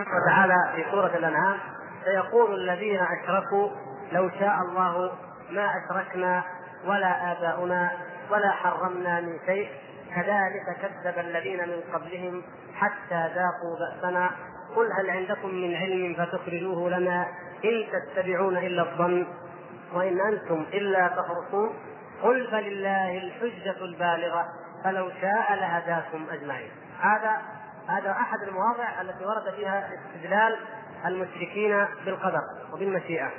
وتعالى في سورة الأنعام سيقول الذين أشركوا لو شاء الله ما أشركنا ولا آباؤنا ولا حرمنا من شيء كذلك كذب الذين من قبلهم حتى ذاقوا بأسنا. قل هل عندكم من علم فتخرجوه لنا؟ إن تتبعون إلا الظن. وإن أنتم إلا تخرصون. قل فلله الحجة البالغة فلو شاء لهداكم أجمعين. هذا هذا أحد المواضع التي ورد فيها استدلال المشركين بالقدر وبالمشيئة.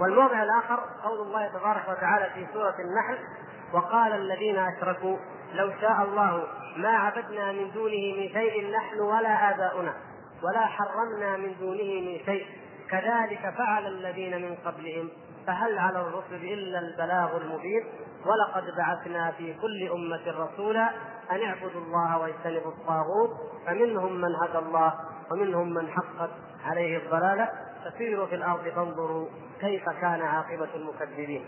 والموضع الآخر قول الله تبارك وتعالى في سورة النحل وقال الذين أشركوا لو شاء الله ما عبدنا من دونه من شيء نحن ولا آباؤنا ولا حرمنا من دونه من شيء. كذلك فعل الذين من قبلهم فهل على الرسل إلا البلاغ المبين؟ ولقد بعثنا في كل أمة رسولا أن اعبدوا الله واجتنبوا الطاغوت فمنهم من هدى الله ومنهم من حقت عليه الضلالة. فسيروا في الأرض فانظروا كيف كان عاقبة المكذبين.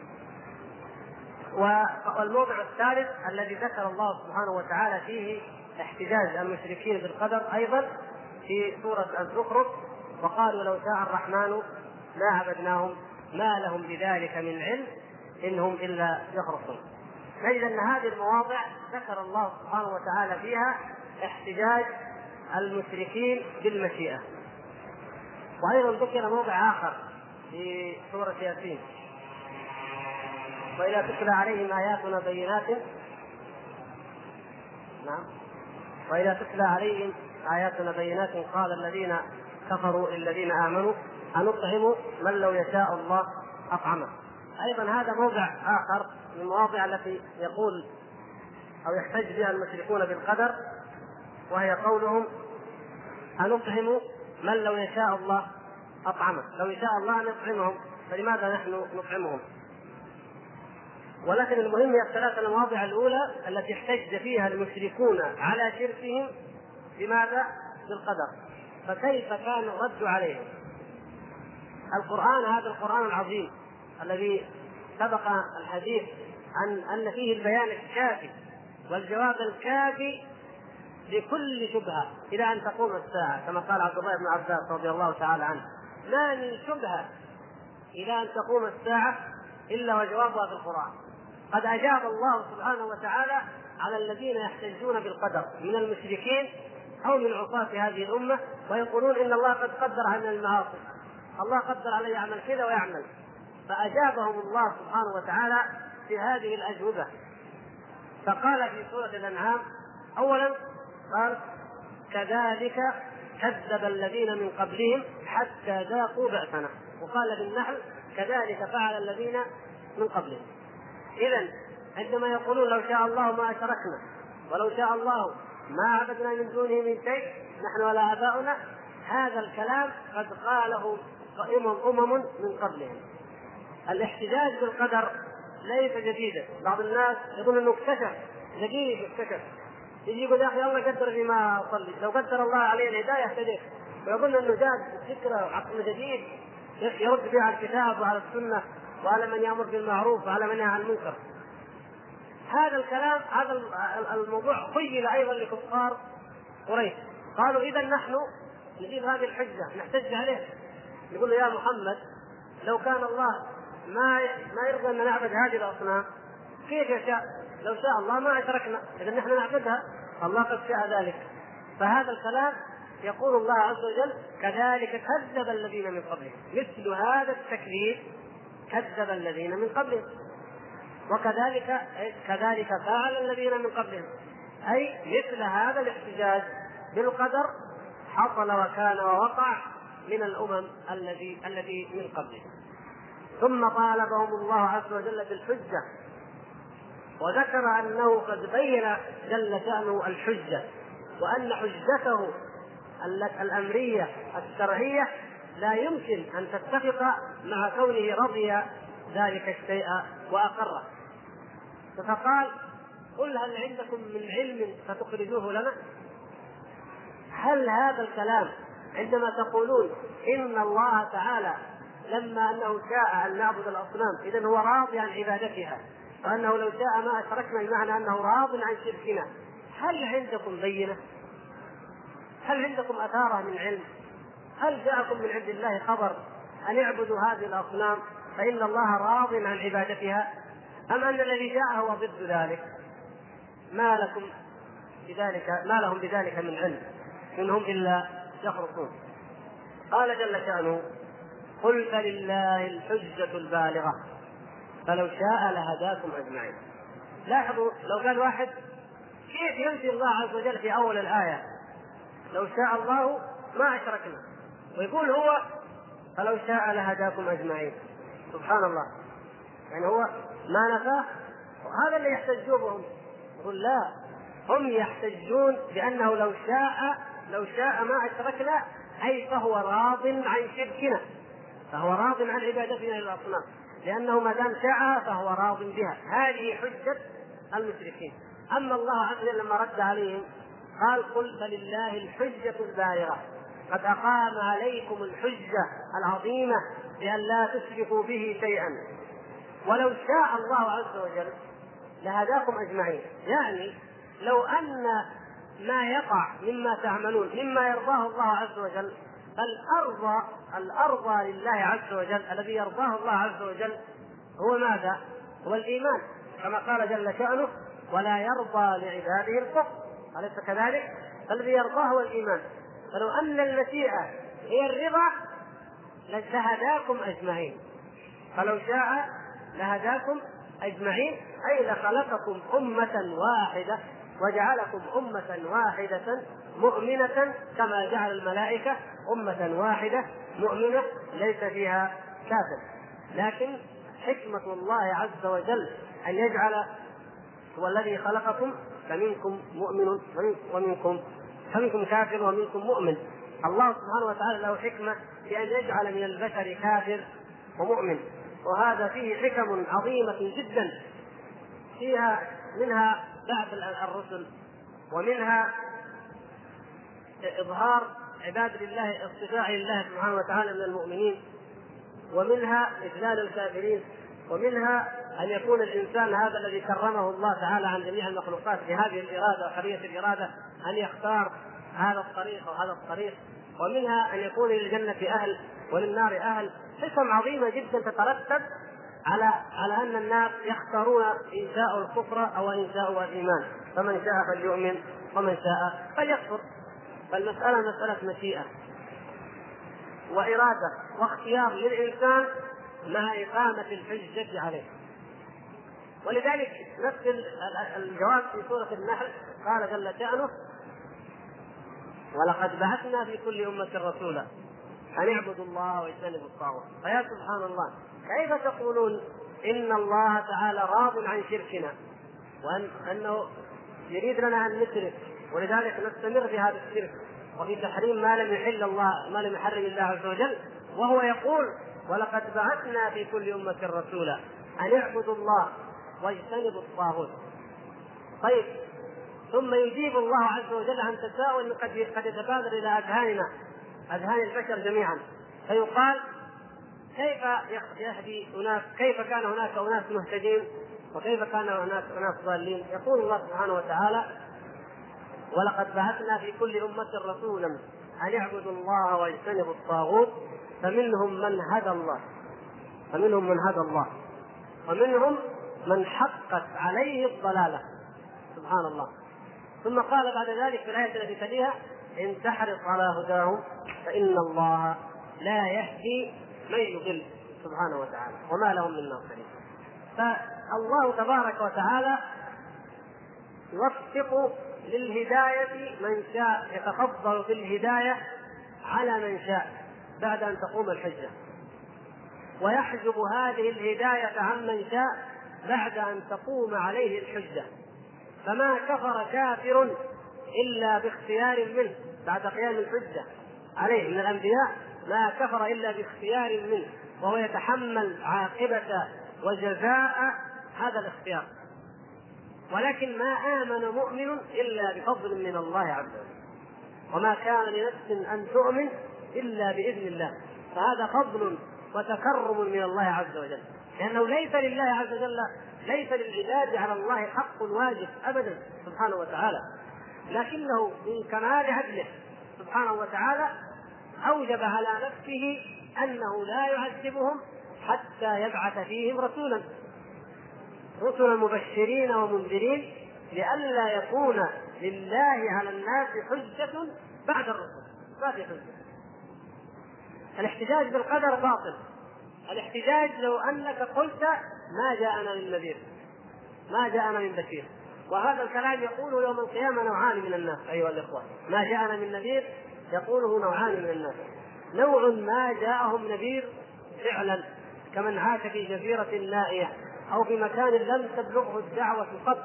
والموضع الثالث الذي ذكر الله سبحانه وتعالى فيه احتجاج المشركين بالقدر أيضا في سورة الزخرف وقالوا لو شاء الرحمن ما عبدناهم ما لهم بذلك من علم. إنهم إلا يخرصون. نجد ان هذه المواضع ذكر الله سبحانه وتعالى فيها احتجاج المشركين بالمشيئة. وأيضا ذكر موضع آخر في سورة ياسين. واذا تتلى عليهم آياتنا بينات. نعم. واذا تتلى عليهم آياتنا بينات. قال الذين كفروا للذين آمنوا أنطعم من لو يشاء الله أطعمه. أيضا هذا موضع آخر من المواضع التي يقول أو يحتج بها المشركون بالقدر وهي قولهم أنطعم من لو يشاء الله أطعمه لو يشاء الله أن يطعمهم فلماذا نحن نطعمهم ولكن المهم هي الثلاث المواضع الأولى التي احتج فيها المشركون على شركهم بماذا؟ بالقدر فكيف كان الرد عليهم؟ القرآن هذا القرآن العظيم الذي سبق الحديث عن أن فيه البيان الكافي والجواب الكافي لكل شبهة إلى أن تقوم الساعة كما قال عبد الله بن عباس رضي الله تعالى عنه. ما من شبهة إلى أن تقوم الساعة إلا وجوابها في القرآن. قد أجاب الله سبحانه وتعالى على الذين يحتجون بالقدر من المشركين أو من عصاة هذه الأمة ويقولون إن الله قد قدر عن المعاصي. الله قدر عليه يعمل كذا ويعمل. فأجابهم الله سبحانه وتعالى في هذه الأجوبة. فقال في سورة الأنعام أولا قال كذلك كذب الذين من قبلهم حتى ذاقوا بأسنا. وقال في كذلك فعل الذين من قبلهم. إذا عندما يقولون لو شاء الله ما أشركنا ولو شاء الله ما عبدنا من دونه من شيء نحن ولا آباؤنا. هذا الكلام قد قاله أمم أمم من قبلهم. الاحتجاج بالقدر ليس جديدا. بعض الناس يقول إنه اكتشف جديد اكتشف. يجي يقول يا أخي الله قدر لي ما أصلي. لو قدر الله علي الهدايه اهتديت ويظن إنه جاد فكره وعقل جديد. يرد بها على الكتاب وعلى السنة وعلى من يأمر بالمعروف وعلى من ينهى عن المنكر. هذا الكلام هذا الموضوع خيل أيضا لكفار قريش. قالوا إذا نحن نجيب هذه الحجة نحتج عليه يقول له يا محمد لو كان الله ما ما يرضى أن نعبد هذه الأصنام. كيف يشاء؟ لو شاء الله ما اشركنا إذا نحن نعبدها الله قد شاء ذلك. فهذا الكلام يقول الله عز وجل كذلك كذب الذين من قبلهم. مثل هذا التكذيب كذب الذين من قبلهم. وكذلك كذلك فعل الذين من قبلهم. أي مثل هذا الاحتجاج بالقدر حصل وكان ووقع من الأمم الذي الذي من قبلهم. ثم طالبهم الله عز وجل بالحجة. وذكر أنه قد بين جل شأنه الحجة وأن حجته الأمرية الشرعية لا يمكن أن تتفق مع كونه رضي ذلك الشيء وأقره. فقال قل هل عندكم من علم فتخرجوه لنا؟ هل هذا الكلام عندما تقولون إن الله تعالى لما أنه شاء أن نعبد الأصنام اذا هو راضي عن عبادتها وأنه لو شاء ما أشركنا بمعنى أنه راض عن شركنا هل عندكم بينة؟ هل عندكم أثارة من علم؟ هل جاءكم من عند الله خبر أن اعبدوا هذه الأصنام فإن الله راض عن عبادتها أم أن الذي جاء هو ضد ذلك؟ ما لكم بذلك ما لهم بذلك من علم إنهم إلا يخرصون قال جل شأنه قل فلله الحجة البالغة. فلو شاء لهداكم أجمعين. لاحظوا لو قال واحد كيف ينفي الله عز وجل في أول الآية؟ لو شاء الله ما أشركنا. ويقول هو فلو شاء لهداكم أجمعين. سبحان الله. يعني هو ما نفاه. هذا اللي يحتجون بهم يقول لا هم يحتجون بأنه لو شاء لو شاء ما أشركنا أي فهو راض عن شركنا. فهو راض عن عبادتنا للأصنام. لأنه ما دام شاء فهو راض بها. هذه حجة المشركين. أما الله عز وجل لما رد عليهم قال قل فلله الحجة البالغة. قد أقام عليكم الحجة العظيمة بأن لا تشركوا به شيئا. ولو شاء الله عز وجل لهداكم أجمعين. يعني لو أن ما يقع مما تعملون مما يرضاه الله عز وجل الأرض الأرضى لله عز وجل الذي يرضاه الله عز وجل هو ماذا؟ هو الإيمان كما قال جل شأنه ولا يرضى لعباده الكفر أليس كذلك؟ الذي يرضاه هو الإيمان فلو أن المشيئة هي الرضا لهداكم أجمعين فلو شاء لهداكم أجمعين أي لخلقكم أمة واحدة وجعلكم أمة واحدة مؤمنة كما جعل الملائكة أمة واحدة مؤمنة ليس فيها كافر. لكن حكمة الله عز وجل أن يجعل هو الذي خلقكم فمنكم مؤمن ومنكم فمنكم كافر ومنكم مؤمن. الله سبحانه وتعالى له حكمة بأن يجعل من البشر كافر ومؤمن. وهذا فيه حكم عظيمة جدا. فيها منها بعث الرسل ومنها إظهار عباد لله اصطفاء لله سبحانه وتعالى من المؤمنين ومنها إذلال الكافرين ومنها أن يكون الإنسان هذا الذي كرمه الله تعالى عن جميع المخلوقات بهذه الإرادة وحرية الإرادة أن يختار هذا الطريق أو هذا الطريق ومنها أن يكون للجنة أهل وللنار أهل. حكم عظيمة جدا تترتب على على أن الناس يختارون إن شاءوا الكفر أو إن شاءوا الإيمان. فمن شاء فليؤمن ومن شاء فليكفر. فالمسألة مسألة مشيئة. وإرادة واختيار للإنسان مع إقامة الحجة عليه. ولذلك نفس الجواب في سورة النحل قال جل شأنه ولقد بعثنا في كل أمة رسولا أن اعبدوا الله واجتنبوا الطاغوت. فيا سبحان الله كيف تقولون إن الله تعالى راض عن شركنا؟ وأن أنه يريد لنا أن نشرك. ولذلك نستمر في هذا الشرك. وفي تحريم ما لم يحل الله ما لم يحرم الله عز وجل وهو يقول ولقد بعثنا في كل أمة رسولا أن اعبدوا الله واجتنبوا الطاغوت طيب ثم يجيب الله عز وجل عن تساؤل قد قد يتبادر إلى أذهاننا أذهان البشر جميعا. فيقال كيف يهدي اناس كيف كان هناك أناس مهتدين وكيف كان هناك أناس ضالين؟ يقول الله سبحانه وتعالى ولقد بعثنا في كل أمة رسولا أن اعبدوا الله واجتنبوا الطاغوت فمنهم من هدى الله. فمنهم من هدى الله. ومنهم من حقت عليه الضلالة. سبحان الله. ثم قال بعد ذلك في الآية التي تليها إن تحرص على هداهم فإن الله لا يهدي من يضل. سبحانه وتعالى. وما لهم من ناصرين. فالله تبارك وتعالى يوفق للهداية من شاء يتفضل بالهداية على من شاء بعد أن تقوم الحجة. ويحجب هذه الهداية عن من شاء بعد أن تقوم عليه الحجة. فما كفر كافر إلا باختيار منه بعد قيام الحجة عليه. من الأنبياء ما كفر إلا باختيار منه وهو يتحمل عاقبة وجزاء هذا الاختيار. ولكن ما آمن مؤمن إلا بفضل من الله عز وجل. وما كان لنفس أن تؤمن إلا بإذن الله. فهذا فضل وتكرم من الله عز وجل. لأنه ليس لله عز وجل ليس للعباد على الله حق واجب أبدا سبحانه وتعالى. لكنه من كمال عدله سبحانه وتعالى أوجب على نفسه أنه لا يعذبهم حتى يبعث فيهم رسولا. رسلا مبشرين ومنذرين لئلا يكون لله على الناس حجة بعد الرسل. ما في حجة. الاحتجاج بالقدر باطل. الاحتجاج لو أنك قلت ما جاءنا من نذير. ما جاءنا من بشير. وهذا الكلام يقوله يوم القيامة نوعان من الناس أيها الإخوة. ما جاءنا من نذير يقوله نوعان من الناس. نوع ما جاءهم نذير فعلا كمن عاش في جزيرة نائية أو في مكان لم تبلغه الدعوة قط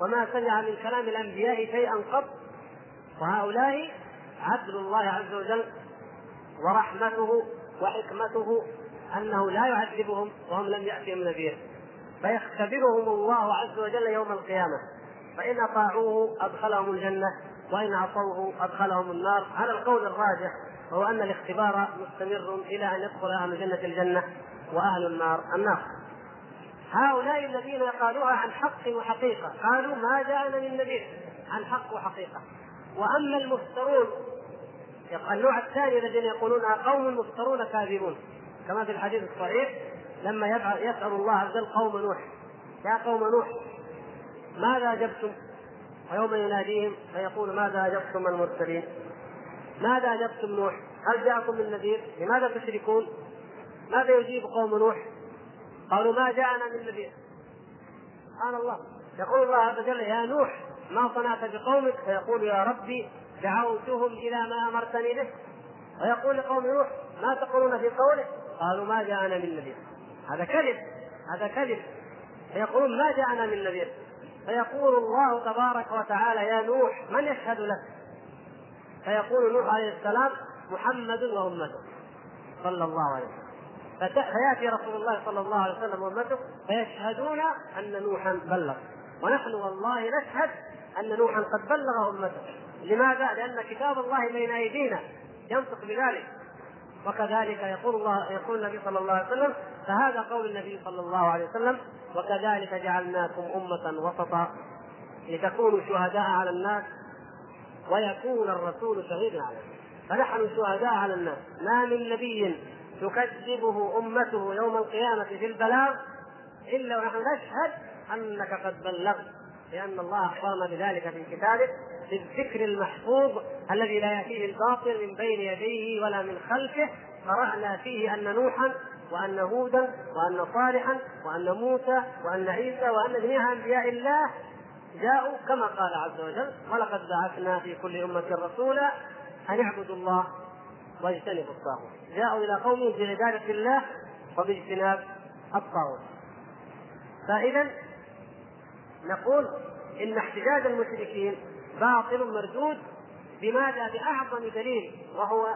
وما سمع من كلام الأنبياء شيئا قط. وهؤلاء عدل الله عز وجل ورحمته وحكمته أنه لا يعذبهم وهم لم ياتهم نذير فيختبرهم الله عز وجل يوم القيامة. فإن أطاعوه أدخلهم الجنة وإن عصوه أدخلهم النار. على القول الراجح وهو أن الاختبار مستمر إلى أن يدخل أهل الجنة الجنة وأهل النار النار. هؤلاء الذين قالوها عن حق وحقيقة قالوا ما جاءنا من نذير عن حق وحقيقة وأما المفترون النوع الثاني الذين يقولونها قوم مفترون كاذبون كما في الحديث الصحيح لما يسأل الله عز وجل قوم نوح يا قوم نوح ماذا أجبتم؟ ويوم يناديهم فيقول ماذا أجبتم المرسلين؟ ماذا أجبتم نوح؟ هل جاءكم من نذير؟ لماذا تشركون؟ ماذا يجيب قوم نوح؟ قالوا ما جاءنا من نذير سبحان الله. يقول الله عز وجل يا نوح ما صنعت بقومك؟ فيقول يا ربي دعوتهم إلى ما أمرتني به. ويقول لقوم نوح ما تقولون في قوله قالوا ما جاءنا من نذير هذا كذب. هذا كذب. فيقولون ما جاءنا من نذير فيقول الله تبارك وتعالى يا نوح من يشهد لك؟ فيقول نوح عليه السلام محمد وأمته. صلى الله عليه وسلم. فياتي رسول الله صلى الله عليه وسلم وأمته فيشهدون أن نوحا بلغ. ونحن والله نشهد أن نوحا قد بلغ أمته. لماذا؟ لأن كتاب الله بين أيدينا. ينطق بذلك. وكذلك يقول الله يقول النبي صلى الله عليه وسلم فهذا قول النبي صلى الله عليه وسلم وكذلك جعلناكم أمة وسطا لتكونوا شهداء على الناس ويكون الرسول شهيدا عليكم. فنحن شهداء على الناس. ما من نبي تكذبه أمته يوم القيامة في البلاغ إلا ونحن نشهد أنك قد بلغت لأن الله أخبرنا بذلك في كتابه في الذكر المحفوظ الذي لا يأتيه الباطل من بين يديه ولا من خلفه. قرأنا فيه أن نوحا وأن هودا وأن صالحا وأن موسى وأن عيسى وأن جميع أنبياء الله جاءوا كما قال عز وجل ولقد بعثنا في كل أمة رسولا أن اعبدوا الله واجتنبوا الطاغوت جاءوا إلى قومهم بعبادة الله وباجتناب الطاغوت. فإذا نقول إن احتجاج المشركين باطل مردود بماذا؟ بأعظم دليل وهو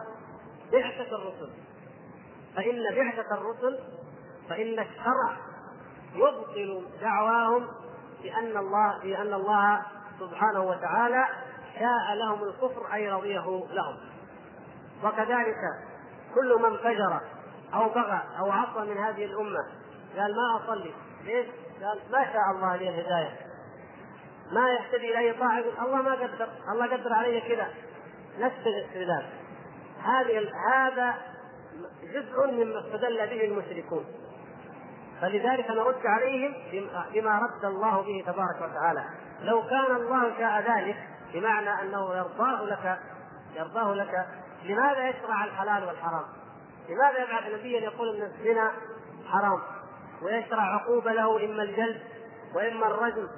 بعثة الرسل. فإن بعثة الرسل فإن الشرع يبطل دعواهم بأن الله بأن الله سبحانه وتعالى شاء لهم الكفر أي رضيه لهم. وكذلك كل من فجر أو بغى أو عصى من هذه الأمة. قال ما أصلي. ليش؟ قال ما شاء الله لي الهداية. ما يهتدي إلى أي طاعة. الله ما قدر. الله قدر علي كذا. نفس الاستدلال هذه هذا جزء مما استدل به المشركون. فلذلك نرد عليهم بما رد الله به تبارك وتعالى. لو كان الله شاء ذلك بمعنى أنه يرضاه لك يرضاه لك لماذا يشرع الحلال والحرام؟ لماذا يبعث نبيا يقول إن الزنا حرام ويشرع عقوبة له إما الجلد وإما الرجم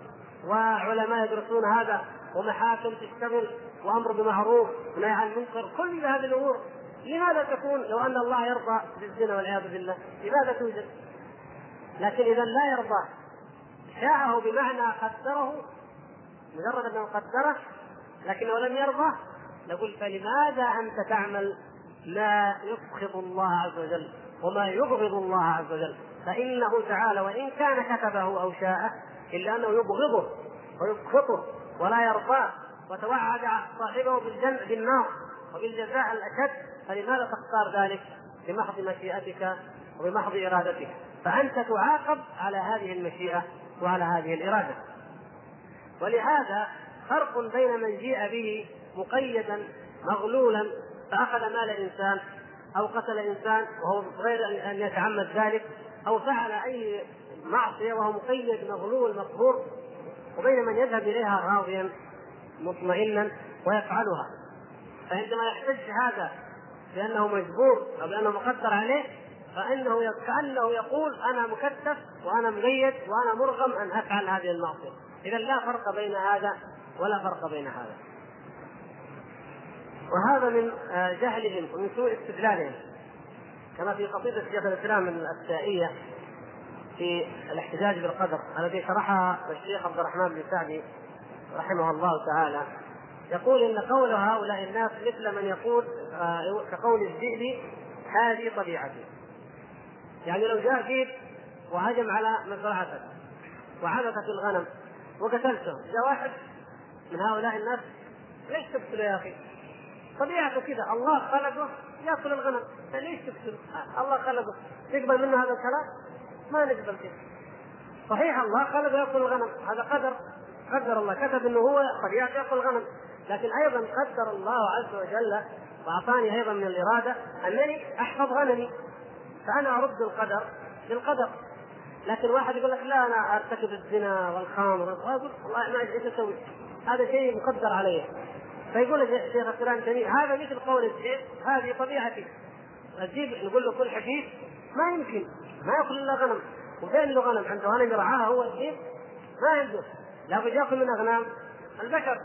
وعلماء يدرسون هذا ومحاكم تشتغل وأمر بمعروف ونهي عن المنكر كل هذه الأمور لماذا تكون لو أن الله يرضى بالزنا والعياذ بالله لماذا توجد؟ لكن إذا لا يرضى شاءه بمعنى قدره مجرد أنه قدره لكنه لم يرضى نقول فلماذا أنت تعمل ما يسخط الله عز وجل وما يبغض الله عز وجل؟ فإنه تعالى وإن كان كتبه أو شاءه إلا أنه يبغضه ويسخطه ولا يرضاه وتوعد صاحبه بالجنة بالنار وبالجزاء الأشد فلماذا تختار ذلك؟ بمحض مشيئتك وبمحض إرادتك. فأنت تعاقب على هذه المشيئة وعلى هذه الإرادة. ولهذا فرق بين من جيء به مقيدا مغلولا فأخذ مال إنسان أو قتل إنسان وهو غير أن يتعمد ذلك أو فعل أي معصية وهو مقيد مغلول مقهور وبين من يذهب إليها راضيا مطمئنا ويفعلها. فعندما يحتج هذا بأنه مجبور أو بأنه مقدر عليه فإنه كأنه يقول أنا مكتف وأنا مقيد وأنا مرغم أن أفعل هذه المعصية. إذا لا فرق بين هذا ولا فرق بين هذا. وهذا من آه، جهلهم ومن سوء استدلالهم كما في قصيدة شيخ الإسلام الأسائية في الاحتجاج بالقدر الذي شرحها الشيخ عبد الرحمن بن سعدي رحمه الله تعالى يقول إن قول هؤلاء الناس مثل من يقول آه، كقول الذئب هذه طبيعتي يعني لو جاء ذئب وهجم على مزرعتك وعبث في الغنم وقتلته جاء واحد من هؤلاء الناس ليش تقتله يا أخي؟ طبيعته كذا الله خلقه. يأكل الغنم. ليش تقتله؟ الله خلقه. تقبل منه هذا الكلام؟ ما نقبل كذا صحيح الله خلقه يأكل الغنم. هذا قدر. قدر الله. كتب إنه هو طبيعته يأكل الغنم. لكن أيضا قدر الله عز وجل وأعطاني أيضا من الإرادة أنني أحفظ غنمي. فأنا أرد القدر بالقدر. لكن واحد يقول لك لا أنا أرتكب الزنا والخمر. أقول والله ما إيش أسوي. هذا شيء مقدر علي فيقول الشيخ الإسلام تيمية هذا مثل قول الشيخ هذه طبيعتي. الجيب نقول له كل حديث ما يمكن ما ياكل إلا غنم. وفين له غنم؟ عنده غنم يرعاها هو الجيب ما عنده لابد ياكل من اغنام البشر.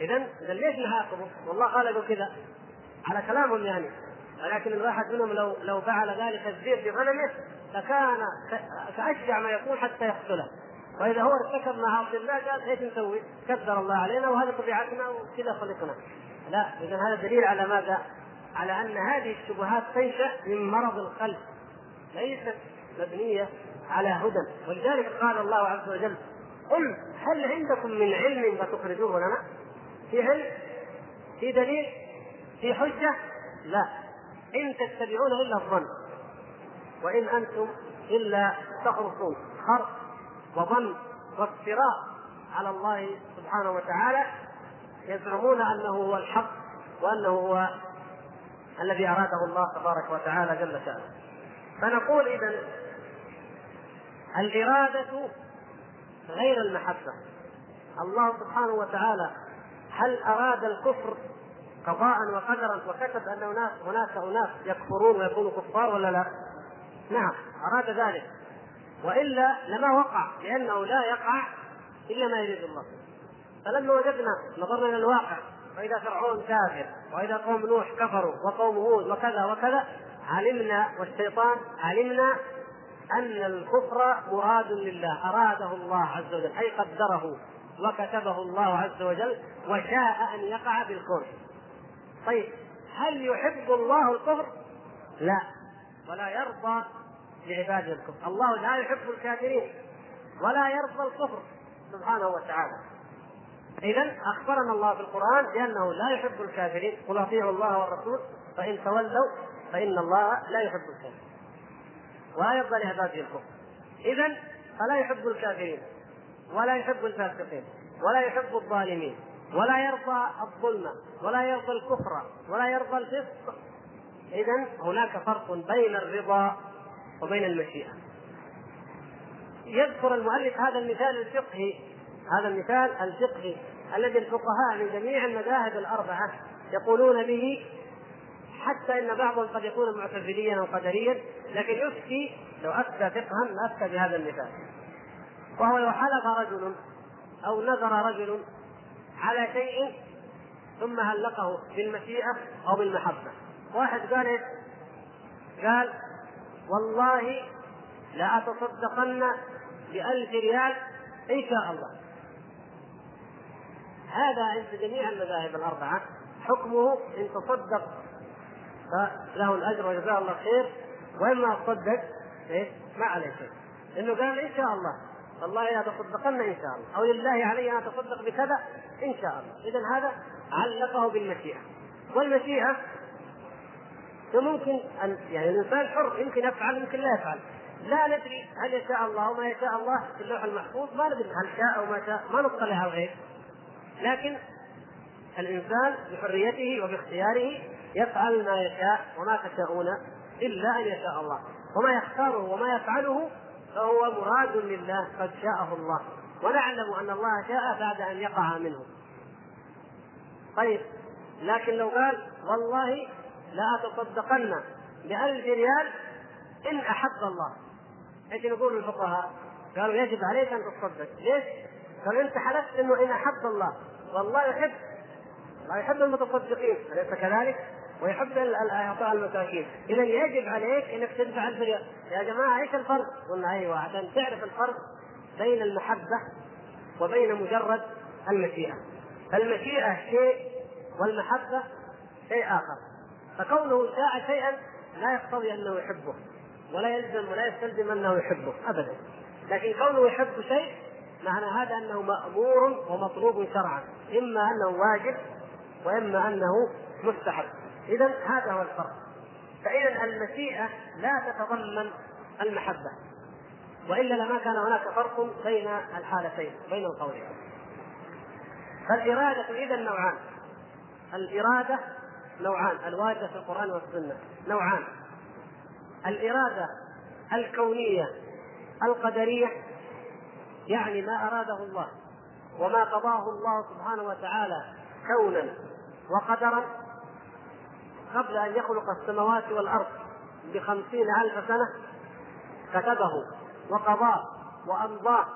اذا ليش نعاقبه؟ والله خلقه كذا. على كلامهم يعني. ولكن الواحد منهم لو لو فعل ذلك الذئب بغنمه لكان كاشجع ما يكون حتى يقتله. وإذا هو ارتكب معاصي الله قال إيش نسوي؟ كدر الله علينا وهذه طبيعتنا وكذا خلقنا. لا إذا هذا دليل على ماذا؟ على أن هذه الشبهات تنشأ من مرض القلب ليست مبنية على هدى ولذلك قال الله عز وجل قل هل عندكم من علم فتخرجوه لنا؟ في علم؟ في دليل؟ في حجة؟ لا إن تتبعون إلا الظن وإن أنتم إلا تخرصون خرص وظن وافتراء على الله سبحانه وتعالى يزعمون أنه هو الحق وأنه هو الذي أراده الله تبارك وتعالى جل شأنه. فنقول اذا الإرادة غير المحبة. الله سبحانه وتعالى هل أراد الكفر قضاء وقدرا وكتب أن هناك أناس يكفرون ويكونوا كفار ولا لا؟ نعم أراد ذلك. وإلا لما وقع لأنه لا يقع إلا ما يريد الله فلما وجدنا نظرنا إلى الواقع واذا فرعون كافر وإذا قوم نوح كفروا وقوم هود وكذا وكذا علمنا والشيطان علمنا أن الكفر مراد لله أراده الله عز وجل أي قدره وكتبه الله عز وجل وشاء أن يقع بالكون طيب هل يحب الله الكفر؟ لا ولا يرضى لعباده الكفر. الله لا يحب الكافرين ولا يرضى الكفر سبحانه وتعالى. إذا أخبرنا الله في القرآن بأنه لا يحب الكافرين. قل أطيعوا الله والرسول فإن تولوا فإن الله لا يحب الكافرين. ولا يرضى لعباده الكفر. إذا فلا يحب الكافرين ولا يحب الفاسقين ولا يحب الظالمين ولا يرضى الظلم ولا يرضى الكفر ولا يرضى الفسق. إذا هناك فرق بين الرضا وبين المشيئة. يذكر المؤلف هذا المثال الفقهي هذا المثال الفقهي الذي الفقهاء من جميع المذاهب الأربعة يقولون به حتى إن بعضهم قد يكون معتزليا أو قدريا لكن يفتي لو أفتى فقها لافتى بهذا المثال. وهو لو حلف رجل أو نذر رجل على شيء ثم علقه بالمشيئة أو بالمحبة. واحد قال إيش؟ قال والله لأتصدقن بألف ريال إن شاء الله. هذا عند جميع المذاهب الأربعة حكمه إن تصدق فله الأجر وجزاه الله خير وإما تصدق إيه؟ ما عليه شيء إنه قال إن شاء الله. والله لا تصدقن إن شاء الله. أو لله علي أن أتصدق بكذا إن شاء الله. إذا هذا علقه بالمشيئة. والمشيئة فممكن ان يعني الانسان حر يمكن يفعل يمكن لا يفعل. لا ندري هل يشاء الله وما يشاء الله في اللوح المحفوظ ما ندري هل شاء أو ما شاء ما نطلع على الغيب. لكن الإنسان بحريته وباختياره يفعل ما يشاء وما تشاءون إلا أن يشاء الله. وما يختاره وما يفعله فهو مراد لله قد شاءه الله. ونعلم أن الله شاء بعد أن يقع منه. طيب لكن لو قال والله لا أتصدقن بألف ريال إن أحب الله إيش يقول الفقهاء؟ قالوا يجب عليك أن تصدق، ليش؟ قال أنت حلفت أنه إن أحب الله والله يحب الله يحب المتصدقين أليس كذلك؟ ويحب إعطاء المساكين، اذا يجب عليك إنك تدفع ألف ريال، يا جماعة إيش الفرق؟ قلنا أيوه عشان تعرف الفرق بين المحبة وبين مجرد المشيئة. المشيئه شيء والمحبة شيء آخر. فكونه شاء شيئا لا يقتضي أنه يحبه ولا يلزم ولا يستلزم أنه يحبه ابدا. لكن كونه يحب شيء معنى هذا أنه مأمور ومطلوب شرعا، إما أنه واجب وإما أنه مستحب. اذا هذا هو الفرق. فاذا المشيئه لا تتضمن المحبة. وإلا لما كان هناك فرق بين الحالتين بين القولين. فالإرادة اذا نوعان. الإرادة نوعان الوارده في القرآن والسنة. نوعان. الإرادة الكونية القدرية يعني ما أراده الله وما قضاه الله سبحانه وتعالى كونا وقدرا قبل أن يخلق السماوات والأرض بخمسين ألف سنة كتبه وقضاه وأمضاه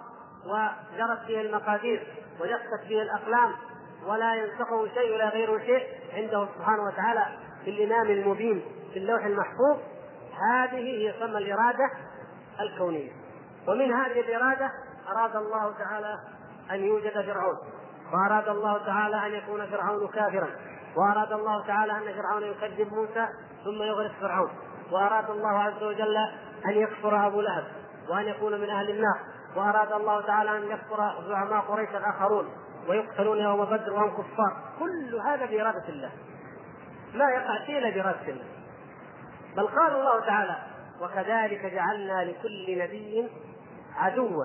وجرت به المقادير وجفت به الأقلام ولا ينسخه شيء ولا غيره شيء عنده سبحانه وتعالى في الإمام المبين في اللوح المحفوظ. هذه هي تسمى الإرادة الكونية. ومن هذه الإرادة أراد الله تعالى أن يوجد فرعون. وأراد الله تعالى أن يكون فرعون كافرا. وأراد الله تعالى أن فرعون يكذب موسى ثم يغرق فرعون. وأراد الله عز وجل أن يكفر أبو لهب وأن يكون من أهل النار. وأراد الله تعالى أن يكفر زعماء قريش الآخرون. ويقتلون يوم بدر وهم كفار. كل هذا بإرادة الله. لا يقع شيء الا بإرادة الله. بل قال الله تعالى وكذلك جعلنا لكل نبي عدوا.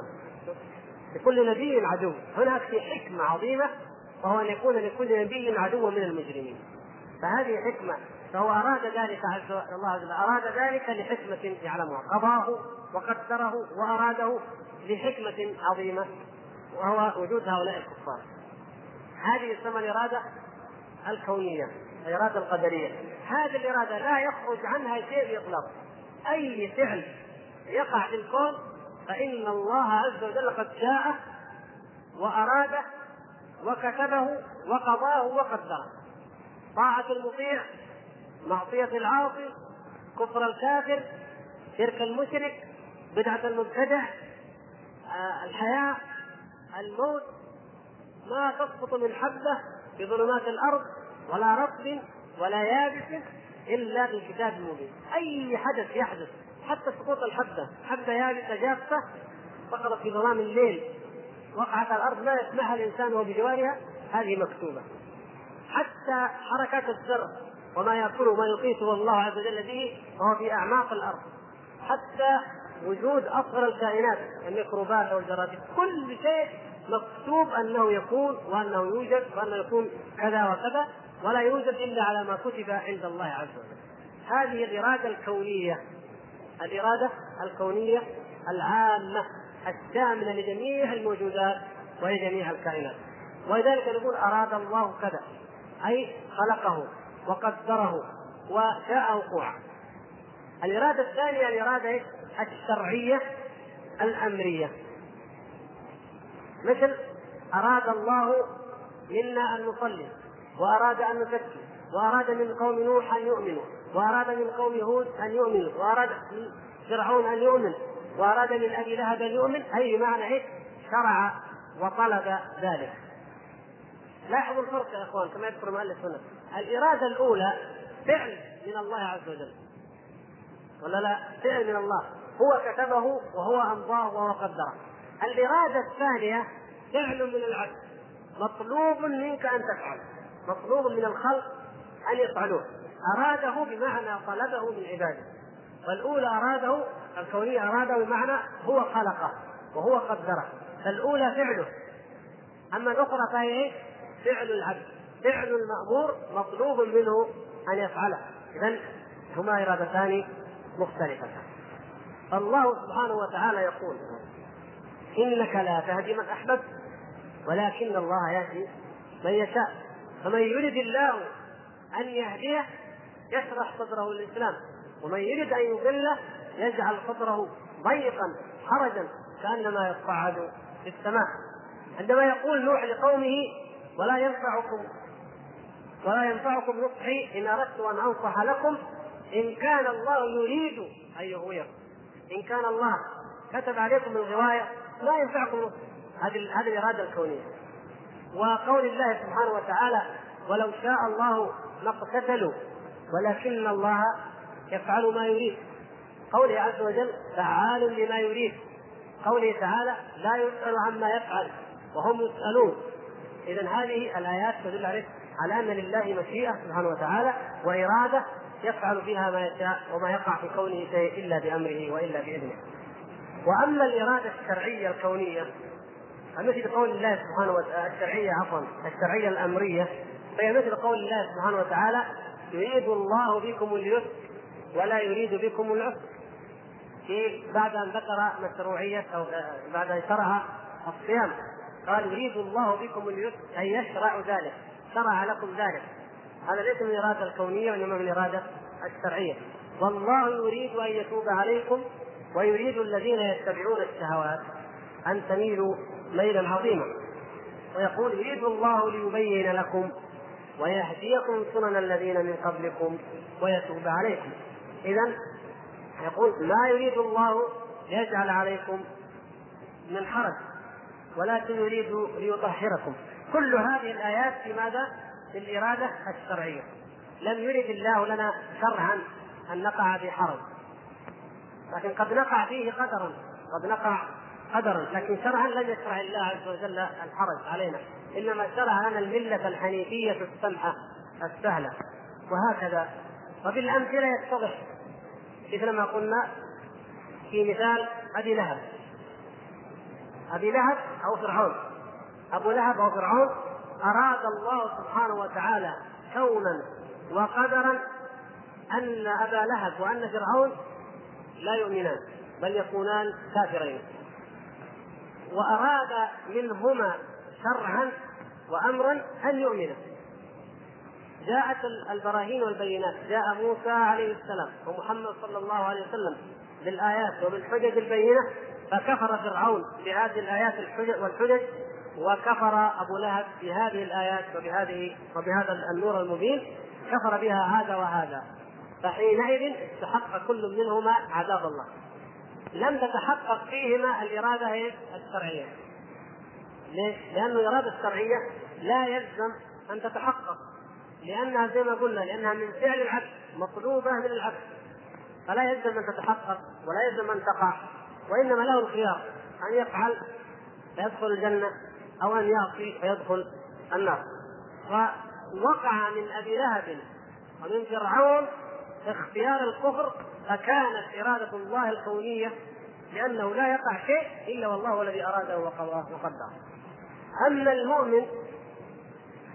لكل نبي عدو. هناك في حكمة عظيمة وهو أن يكون لكل نبي عدوا من المجرمين. فهذه حكمة فهو أراد ذلك عز الله عز وجل أراد ذلك لحكمة يعلمها. قضاه وقدره وأراده لحكمة عظيمة. وهو وجود هؤلاء الكفار. هذه تسمى الإرادة الكونية الإرادة القدرية. هذه الإرادة لا يخرج عنها شيء باطلاق أي فعل يقع في الكون فإن الله عز وجل قد شاء واراده وكتبه وقضاه وقدره. طاعة المطيع معصية العاصي كفر الكافر شرك المشرك بدعة المبتدع آه، الحياة. الموت ما تسقط من حبة في ظلمات الأرض ولا رطب ولا يابس إلا في كتاب مبين. أي حدث يحدث حتى سقوط الحبة حبة يابسة جافة سقطت في ظلام الليل. وقعت على الأرض لا يسمعها الإنسان وهو بجوارها هذه مكتوبة. حتى حركات الذر وما يأكله وما يقيته الله عز وجل به وهو في أعماق الأرض. حتى وجود اصغر الكائنات الميكروبات أو الجراثيم كل شيء مكتوب أنه يكون وأنه يوجد وأنه يكون كذا وكذا ولا يوجد إلا على ما كتب عند الله عز وجل. هذه الإرادة الكونية الإرادة الكونية العامة الشامله لجميع الموجودات ولجميع الكائنات. ولذلك نقول أراد الله كذا أي خلقه وقدره وشاء وقوعه الإرادة الثانية الإرادة الشرعية الأمرية مثل أراد الله منا أن نصلي وأراد أن نزكي وأراد من قوم نوح أن يؤمنوا وأراد من قوم هود أن يؤمنوا وأراد من فرعون أن يؤمن وأراد من أبي لهب أن يؤمن أي بمعنى إيش؟ شرع وطلب ذلك. لاحظوا الفرق يا إخوان كما يذكر مؤلف هنا. الإرادة الأولى فعل من الله عز وجل. ولا لا؟ فعل من الله هو كتبه وهو امضاه وهو قدره. الإرادة الثانية فعل من العبد مطلوب منك أن تفعل. مطلوب من الخلق أن يفعلوه. أراده بمعنى طلبه من عباده. فالاولى أراده الكونية أراده بمعنى هو خلقه وهو قدره. فالأولى فعله. أما الأخرى فهي؟ فعل العبد فعل المأمور مطلوب منه أن يفعله. إذا هما إرادتان مختلفتان الله سبحانه وتعالى يقول إنك لا تهدي من أحببت ولكن الله يهدي من يشاء. فمن يرد الله أن يهديه يشرح صدره للإسلام. ومن يرد أن يضله يجعل صدره ضيقا حرجا كأنما يصعد في السماء. عندما يقول نوح لقومه ولا ينفعكم ولا ينفعكم نصحي إن أردت أن أنصح لكم إن كان الله يريد أن يغويكم. إن كان الله كتب عليكم الغواية لا ينفعكم هذه هذه الإرادة الكونية. وقول الله سبحانه وتعالى ولو شاء الله ما اقتتلوا ولكن الله يفعل ما يريد. قوله عز وجل فعال لما يريد. قوله تعالى لا يسأل عما يفعل وهم يسألون. إذا هذه الآيات تدل على أن لله مشيئة سبحانه وتعالى وإرادة يفعل فيها ما يشاء وما يقع في كونه شيء إلا بأمره وإلا بإذنه. وأما الإرادة الشرعية الكونية مثل قول الله سبحانه وتعالى الشرعية عفوا الشرعية الأمرية فهي مثل قول الله سبحانه وتعالى يريد الله بكم اليسر ولا يريد بكم العسر. في بعد أن ذكر مشروعية أو بعد أن شرع الصيام قال يريد الله بكم اليسر أي يشرع ذلك شرع لكم ذلك. هذا ليس من الإرادة الكونية وإنما من الإرادة الشرعية. والله يريد أن يتوب عليكم ويريد الذين يتبعون الشهوات أن تميلوا ميلا عظيما. ويقول يريد الله ليبين لكم ويهديكم سنن الذين من قبلكم ويتوب عليكم. إذا يقول ما يريد الله ليجعل عليكم من حرج ولكن يريد ليطهركم. كل هذه الآيات في ماذا؟ في الاراده الشرعية. لم يرد الله لنا شرعا أن نقع في حرج. لكن قد نقع فيه قدرا. قد نقع قدرا. لكن شرعا لم يشرع الله عز وجل الحرج علينا. إنما شرع لنا الملة الحنيفية السمحه السهلة. وهكذا. وبالأمثلة يتضح مثل ما قلنا في مثال أبي لهب. أبي لهب أو فرعون. أبو لهب أو فرعون أراد الله سبحانه وتعالى كونا وقدرا أن أبا لهب وأن فرعون لا يؤمنان بل يكونان كافرين. وأراد منهما شرعا وأمرا أن يؤمنا. جاءت البراهين والبينات جاء موسى عليه السلام ومحمد صلى الله عليه وسلم بالآيات وبالحجج البينة فكفر فرعون بهذه الآيات والحجج وكفر أبو لهب بهذه الآيات وبهذه وبهذا النور المبين. كفر بها هذا وهذا. فحينئذ استحق كل منهما عذاب الله. لم تتحقق فيهما الإرادة الشرعية. ليه؟ لأن الإرادة الشرعية لا يلزم أن تتحقق. لأنها زي ما قلنا لأنها من فعل العبد مطلوبة من العبد فلا يلزم أن تتحقق ولا يلزم أن تقع. وإنما له الخيار أن يفعل فيدخل الجنة. أو أن يعصي فيدخل النار. ووقع من أبي لهب ومن فرعون اختيار الكفر فكانت إرادة الله الكونية لأنه لا يقع شيء إلا والله الذي أراده وقدره. أما المؤمن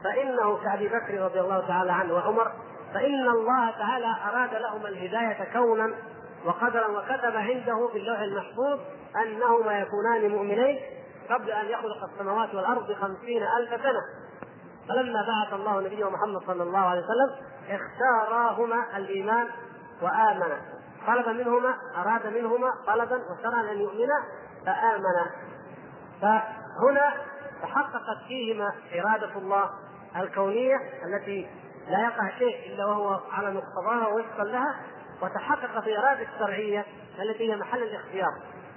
فإنه كأبي بكر رضي الله تعالى عنه وعمر فإن الله تعالى أراد لهما الهداية كونا وقدرا وكتب عنده في اللوح المحفوظ أنهما يكونان مؤمنين. قبل أن يخلق السماوات والأرض بخمسين ألف سنة. فلما بعث الله نبيه محمد صلى الله عليه وسلم اختاراهما الإيمان وآمنا طلب منهما أراد منهما طلبا وشرعا أن يؤمنا فآمنا فهنا تحققت فيهما إرادة الله الكونية التي لا يقع شيء إلا وهو على مقتضاها ووفقا لها وتحقق في إرادة الشرعية التي هي محل الاختيار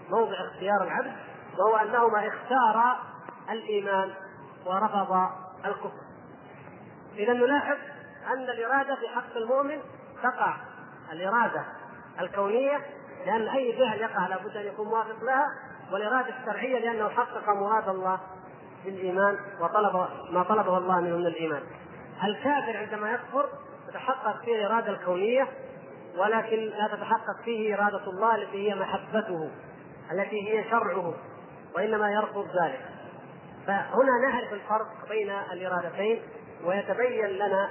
موضع اختيار العبد وهو أنهما اختارا الإيمان ورفض الكفر. إذا نلاحظ أن الإرادة في حق المؤمن تقع. الإرادة الكونية لأن أي فعل يقع لابد أن يكون موافق لها والإرادة الشرعية لأنه حقق مراد الله بالإيمان وطلب ما طلبه الله منه من الإيمان. الكافر عندما يكفر تتحقق فيه الإرادة الكونية ولكن لا تتحقق فيه إرادة الله التي هي محبته التي هي شرعه. وإنما يرفض ذلك. فهنا نعرف الفرق بين الإرادتين ويتبين لنا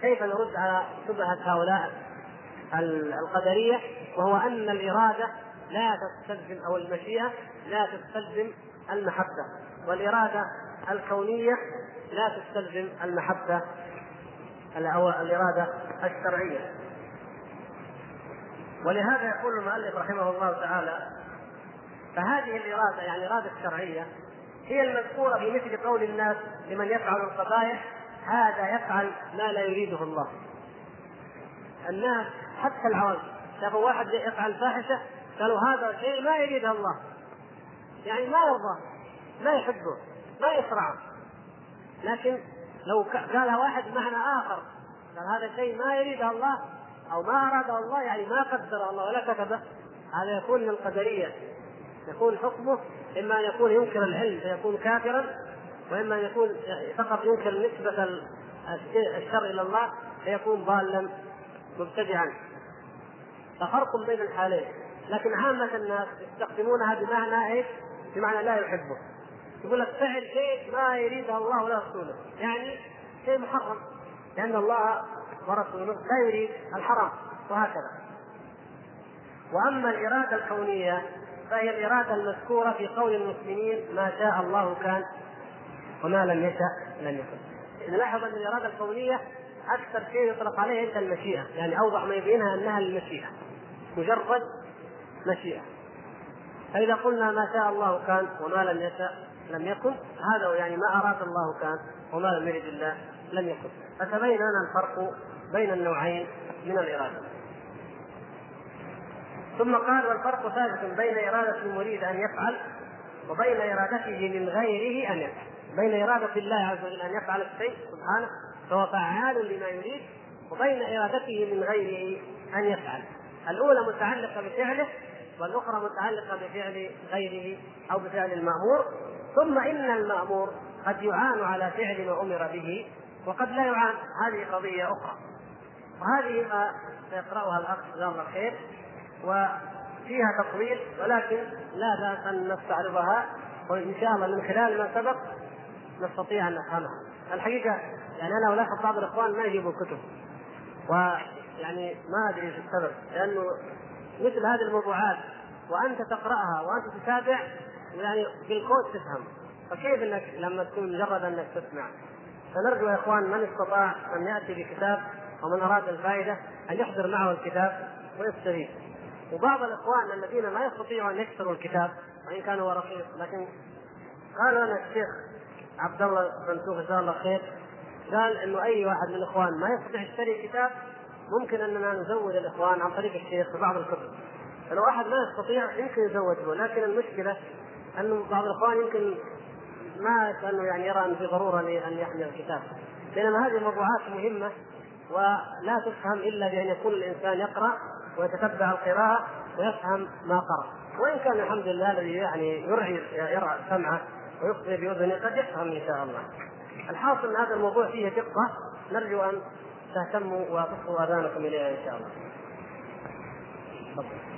كيف نرد على شبهة هؤلاء القدرية وهو أن الإرادة لا تستلزم أو المشيئة لا تستلزم المحبة والإرادة الكونية لا تستلزم المحبة أو الإرادة الشرعية. ولهذا يقول المؤلف رحمه الله تعالى فهذه الإرادة يعني الإرادة الشرعية هي المذكورة في مثل قول الناس لمن يفعل القبائح هذا يفعل ما لا يريده الله. الناس حتى العوام شافوا واحد يفعل فاحشة قالوا هذا شيء ما يريده الله. يعني ما يرضى ما يحبه ما يشرعه لكن لو قالها واحد بمعنى آخر قال هذا شيء ما يريده الله أو ما أراده الله يعني ما قدر الله ولا كتبه هذا يكون من القدرية. يكون حكمه إما أن يكون ينكر العلم فيكون كافرا وإما أن يكون فقط ينكر نسبة الشر إلى الله فيكون ضالا مبتدعا. ففرق بين الحالين. لكن عامة الناس يستخدمونها بمعنى إيش؟ بمعنى لا يحبه. يقول لك فعل شيء ما يريده الله ولا رسوله. يعني شيء محرم. لأن الله ورسوله لا يريد الحرام وهكذا. وأما الإرادة الكونية فهي الإرادة المذكورة في قول المسلمين ما شاء الله كان وما لم يشاء لم يكن. نلاحظ أن الإرادة الكونية أكثر شيء يطلق عليه عند المشيئة يعني أوضح ما يبينها أنها المشيئة مجرد مشيئة. فإذا قلنا ما شاء الله كان وما لم يشاء لم يكن هذا يعني ما أراد الله كان وما لم يرد الله لم يكن. فتبين لنا الفرق بين النوعين من الإرادة. ثم قال والفرق ثابت بين إرادة المريد أن يفعل وبين إرادته من غيره أن يفعل. بين إرادة الله عز وجل أن يفعل الشيء سبحانه فهو فعال لما يريد وبين إرادته من غيره أن يفعل. الأولى متعلقة بفعله والأخرى متعلقة بفعل غيره أو بفعل المأمور. ثم إن المأمور قد يعان على فعل ما أمر به وقد لا يعان. هذه قضية أخرى. وهذه ما سيقرأها الأخ جزاه الله خير وفيها تطويل ولكن لا بأس أن نستعرضها وإن شاء الله من خلال ما سبق نستطيع أن نفهمها. الحقيقة يعني أنا ألاحظ بعض الإخوان ما يجيبوا الكتب ويعني ما أدري إيش السبب لأنه مثل هذه الموضوعات وأنت تقرأها وأنت تتابع يعني بالكود تفهم. فكيف إنك لما تكون مجرد إنك تسمع؟ فنرجو يا إخوان من استطاع أن يأتي بكتاب ومن أراد الفائدة أن يحضر معه الكتاب ويستفيد. وبعض الإخوان الذين لا يستطيعوا أن يكسروا الكتاب وإن كان هو رخيص لكن قال لنا الشيخ عبد الله بن سوق جزاه الله خير قال إنه أي واحد من الإخوان ما يستطيع يشتري كتاب ممكن أننا نزود الإخوان عن طريق الشيخ في بعض الكتب. فلو احد ما يستطيع يمكن يزوده لكن المشكلة انه بعض الإخوان يمكن ما كانه يعني يرى أن في ضرورة لأن يحمل الكتاب. بينما هذه الموضوعات مهمة ولا تفهم إلا بأن يكون الإنسان يقرأ ويتتبع القراءة ويفهم ما قرأ وإن كان الحمد لله الذي يعني يرعي يرى سمعه ويخطئ بأذنه قد يفهم إن شاء الله. الحاصل ان هذا الموضوع فيه دقه نرجو أن تهتموا وتصغوا آذانكم إليها إن شاء الله. تفضل.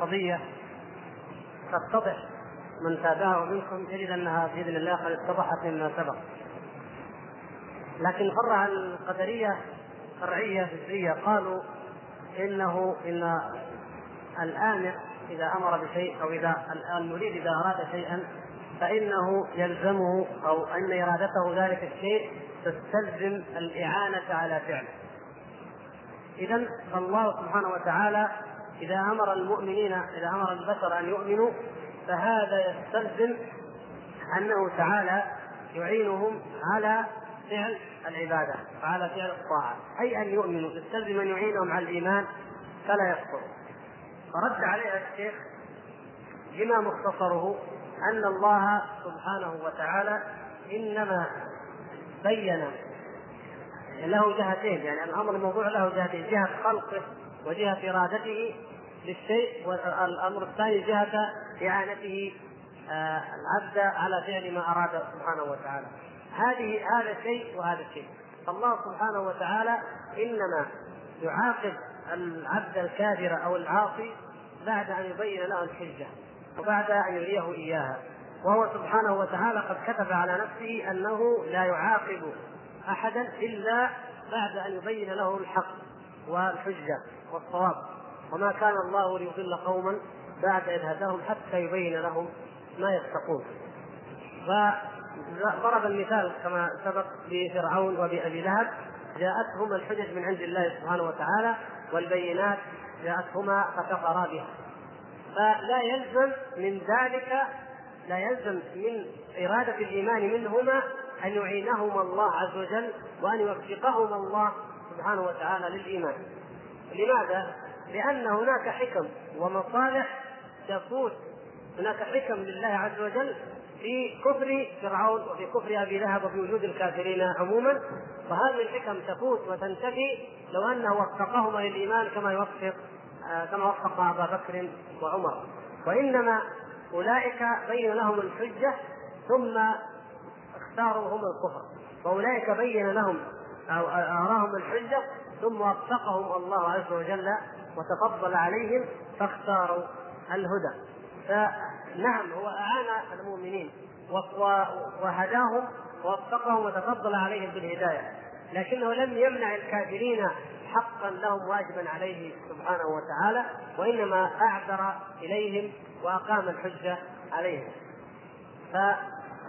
قضية تتضح من تابعه منكم يجد أنها بإذن الله قد اتضحت مما سبق. لكن فرع القدرية فرعية فكريه قالوا إنه إن الامر إذا أمر بشيء أو إذا المريد إذا أراد شيئا فإنه يلزمه أو أن إرادته ذلك الشيء تستلزم الإعانة على فعله. اذا فالله سبحانه وتعالى إذا أمر المؤمنين إذا أمر البشر أن يؤمنوا فهذا يستلزم أنه تعالى يعينهم على فعل العبادة وعلى فعل الطاعة. أي أن يؤمنوا يستلزم أن يعينهم على الإيمان فلا يكفروا فرد عليها الشيخ بما مختصره أن الله سبحانه وتعالى إنما بين له جهتين يعني الأمر الموضوع له جهتين جهة خلقه وجهة إرادته للشيء والأمر الثاني جهة إعانته آه، العبد على فعل ما أراد سبحانه وتعالى. هذه هذا شيء وهذا شيء. فالله سبحانه وتعالى إنما يعاقب العبد الكافر أو العاصي بعد أن يبين له الحجة وبعد أن يريه إياها. وهو سبحانه وتعالى قد كتب على نفسه أنه لا يعاقب أحدا إلا بعد أن يبين له الحق والحجة والصواب. وما كان الله ليضل قوما بعد إذ هداهم حتى يبين لهم ما يتقون. وضرب المثال كما سبق بفرعون وبأبي لهب. جاءتهما الحجج من عند الله سبحانه وتعالى والبينات جاءتهما فكفرا بها. فلا يلزم من ذلك لا يلزم من إرادة الإيمان منهما أن يعينهما الله عز وجل وأن يوفقهما الله سبحانه وتعالى للإيمان. لماذا؟ لأن هناك حكم ومصالح تفوت. هناك حكم لله عز وجل في كفر فرعون وفي كفر أبي لهب وفي وجود الكافرين عموما. وهذه الحكم تفوت وتنتفي لو انه وفقهما للإيمان كما يوفق آه، كما وفق أبا بكر وعمر. وإنما أولئك بين لهم الحجة ثم اختاروا هم الكفر. واولئك بين لهم أو أراهم الحجة ثم وفقهم الله عز وجل وتفضل عليهم فاختاروا الهدى. فنعم هو أعان المؤمنين وهداهم ووفقهم وتفضل عليهم بالهداية لكنه لم يمنع الكافرين حقا لهم واجبا عليه سبحانه وتعالى وإنما أعذر إليهم وأقام الحجة عليهم.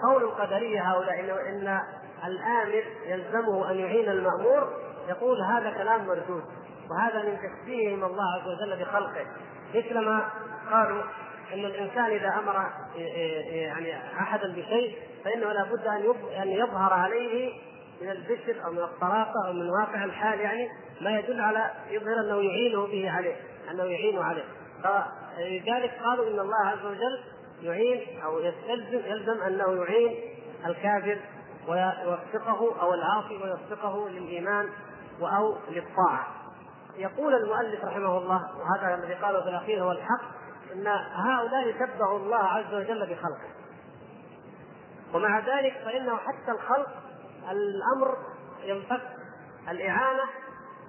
فقول القدرية هؤلاء إن الآمر يلزمه أن يعين المأمور يقول هذا كلام مردود وهذا من تشبيههم الله عز وجل بخلقه. مثلما قالوا إن الإنسان إذا أمر يعني أحدا بشيء فإنه لابد أن أن يظهر عليه من البشر أو من الطلاقه أو من واقع الحال يعني ما يدل على يظهر أنه يعينه به عليه أنه يعين عليه. فلذلك قالوا إن الله عز وجل يعين أو يستلزم يلزم أنه يعين الكافر ويوفقه أو العاصي ويوفقه للإيمان أو للطاعة. يقول المؤلف رحمه الله وهذا الذي قاله في الأخير هو الحق إن هؤلاء تبعوا الله عز وجل بخلقه ومع ذلك فإنه حتى الخلق الأمر ينفك الإعانة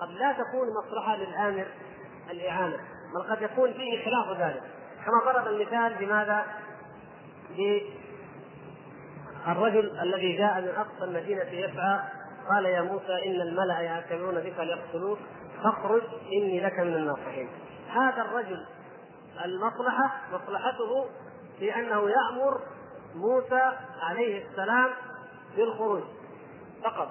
قد لا تكون مصلحة للآمر الإعانة بل قد يكون فيه خلاف ذلك كما ضرب المثال بماذا؟ بالرجل الذي جاء من أقصى المدينة يسعى قال يا موسى إن الملأ يعتبرون بك ليقتلوك فاخرج إني لك من الناصحين هذا الرجل المصلحة مصلحته في أنه يأمر موسى عليه السلام بالخروج فقط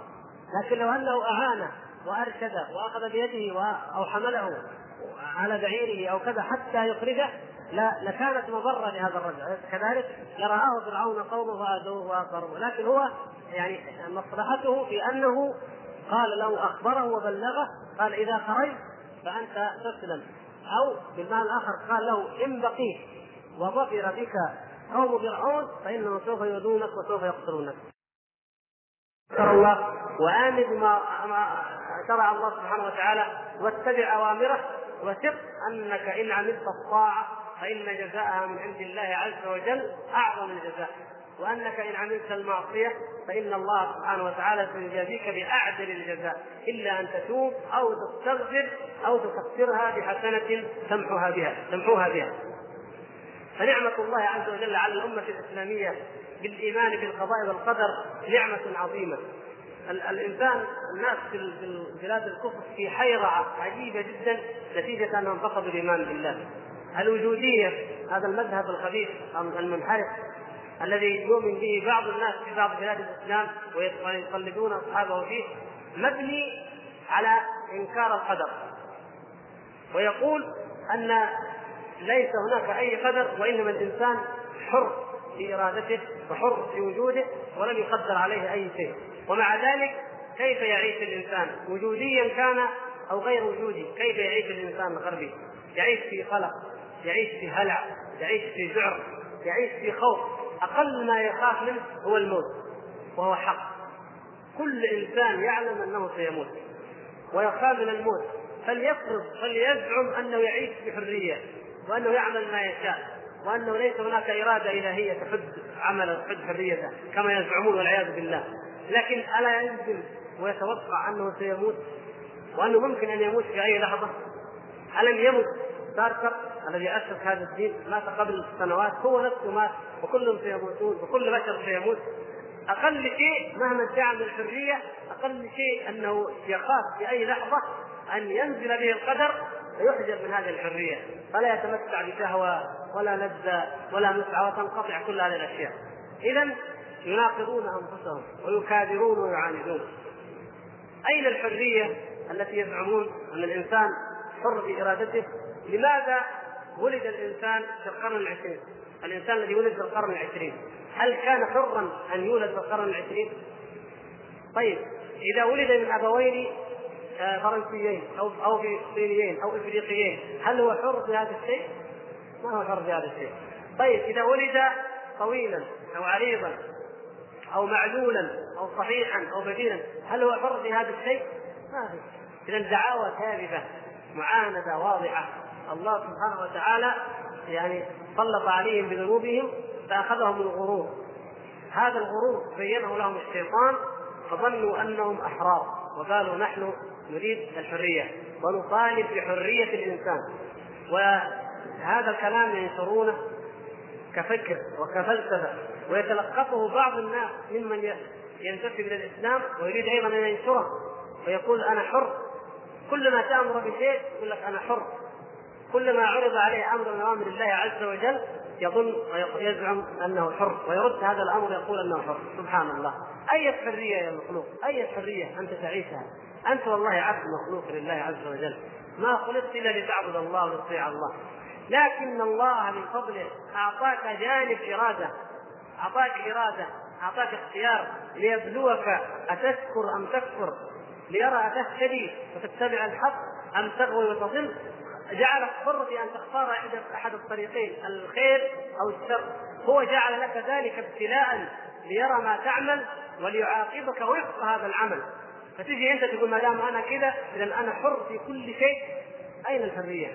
لكن لو أنه أعانه وأرشده وأخذ بيده أو حمله على بعيره أو كذا حتى يخرجه لا لكانت مضرة لهذا الرجل. كذلك لرآه فرعون قومه فآذوه وآخروه لكن هو يعني مصلحته في أنه قال له أخبره وبلغه قال إذا خرجت فأنت تسلم. أو بالمعنى الآخر قال له إن بقيت وظفر بك قوم فرعون فانهم سوف يؤذونك وسوف يقتلونك. شكر الله وآمن بما شرع الله سبحانه وتعالى واتبع أوامره وثق أنك إن عملت الطاعة فإن جزاءها من عند الله عز وجل أعظم الجزاء. وأنك إن عملت المعصية فإن الله سبحانه وتعالى سيجازيك بأعدل الجزاء إلا أن تتوب أو تستغفر أو تكفرها بحسنة تمحوها بها تمحوها بها. فنعمة الله عز وجل على الأمة الإسلامية بالإيمان بالقضاء والقدر نعمة عظيمة. الإنسان الناس في بلاد الكفر في حيرة عجيبة جدا نتيجة انهم فقدوا الإيمان بالله. الوجودية هذا المذهب الخبيث المنحرف الذي يؤمن به بعض الناس في بعض بلاد الإسلام ويقلدون أصحابه فيه مبني على إنكار القدر. ويقول أن ليس هناك أي قدر وإنما الإنسان حر في إرادته وحر في وجوده ولم يقدر عليه أي شيء. ومع ذلك كيف يعيش الإنسان؟ وجوديا كان أو غير وجودي؟ كيف يعيش الإنسان الغربي؟ يعيش في قلق. يعيش في هلع يعيش في ذعر يعيش في خوف. أقل ما يخاف منه هو الموت وهو حق. كل إنسان يعلم أنه سيموت ويخاف من الموت. فليفرض فليزعم أنه يعيش بحرية وأنه يعمل ما يشاء وأنه ليس هناك إرادة إلهية تحد عمله تحد حريته كما يزعمون والعياذ بالله. لكن ألا ينزل ويتوقع أنه سيموت وأنه ممكن أن يموت في أي لحظة؟ ألم يمت؟ سارتر الذي اسس هذا الدين مات قبل سنوات هو نفسه مات وكلهم سيموتون وكل بشر سيموت. أقل شيء مهما ادعى من الحريه أقل شيء أنه يخاف في أي لحظة أن ينزل به القدر فيحجب من هذه الحرية. فلا يتمتع بشهوة ولا لذة ولا متعه وتنقطع كل هذه الأشياء. اذا يناقضون أنفسهم ويكابرون ويعاندون. أين الحرية التي يزعمون أن الإنسان حر بإرادته؟ لماذا ولد الإنسان في القرن العشرين الإنسان الذي ولد في القرن العشرين هل كان حرا أن يولد في القرن العشرين طيب إذا ولد من أبوين آه، فرنسيين أو أو فلسطينيين أو إفريقيين هل هو حر في هذا الشيء؟ ما هو حر في هذا الشيء. طيب إذا ولد طويلا أو عريضا أو معلولا أو صحيحا أو بديلا هل هو حر في هذا الشيء؟ ما في. اذا دعاوى كاذبة معاندة واضحة الله سبحانه وتعالى يعني سلط عليهم بذنوبهم فأخذهم الغرور. هذا الغرور بينه لهم الشيطان فظنوا أنهم أحرار وقالوا نحن نريد الحرية ونطالب بحرية الإنسان. وهذا الكلام ينشرونه كفكر وكفلسفة ويتلقفه بعض الناس ممن ينتسب إلى الإسلام ويريد أيضا أن ينشره ويقول أنا حر. كلما تأمر بشيء يقول لك أنا حر. كلما عرض عليه أمر من اوامر الله عز وجل يظن ويزعم أنه حر ويرد هذا الأمر يقول أنه حر. سبحان الله. اي حرية يا مخلوق؟ اي حرية أنت تعيشها؟ أنت والله عبد مخلوق لله عز وجل. ما خلقت إلا لتعبد الله ولتطيع الله. لكن الله من فضله أعطاك جانب إرادة أعطاك إرادة أعطاك اختيار ليبلوك. أتشكر أم تكفر؟ ليرى أتهتدي وتتبع الحق أم تغوي وتضل؟ جعلك حر في ان تختار أحد الطريقين الخير أو الشر. هو جعل لك ذلك ابتلاء ليرى ما تعمل وليعاقبك وفق هذا العمل. فتجي أنت تقول ما دام أنا كذا إذا أنا حر في كل شيء. أين الحرية؟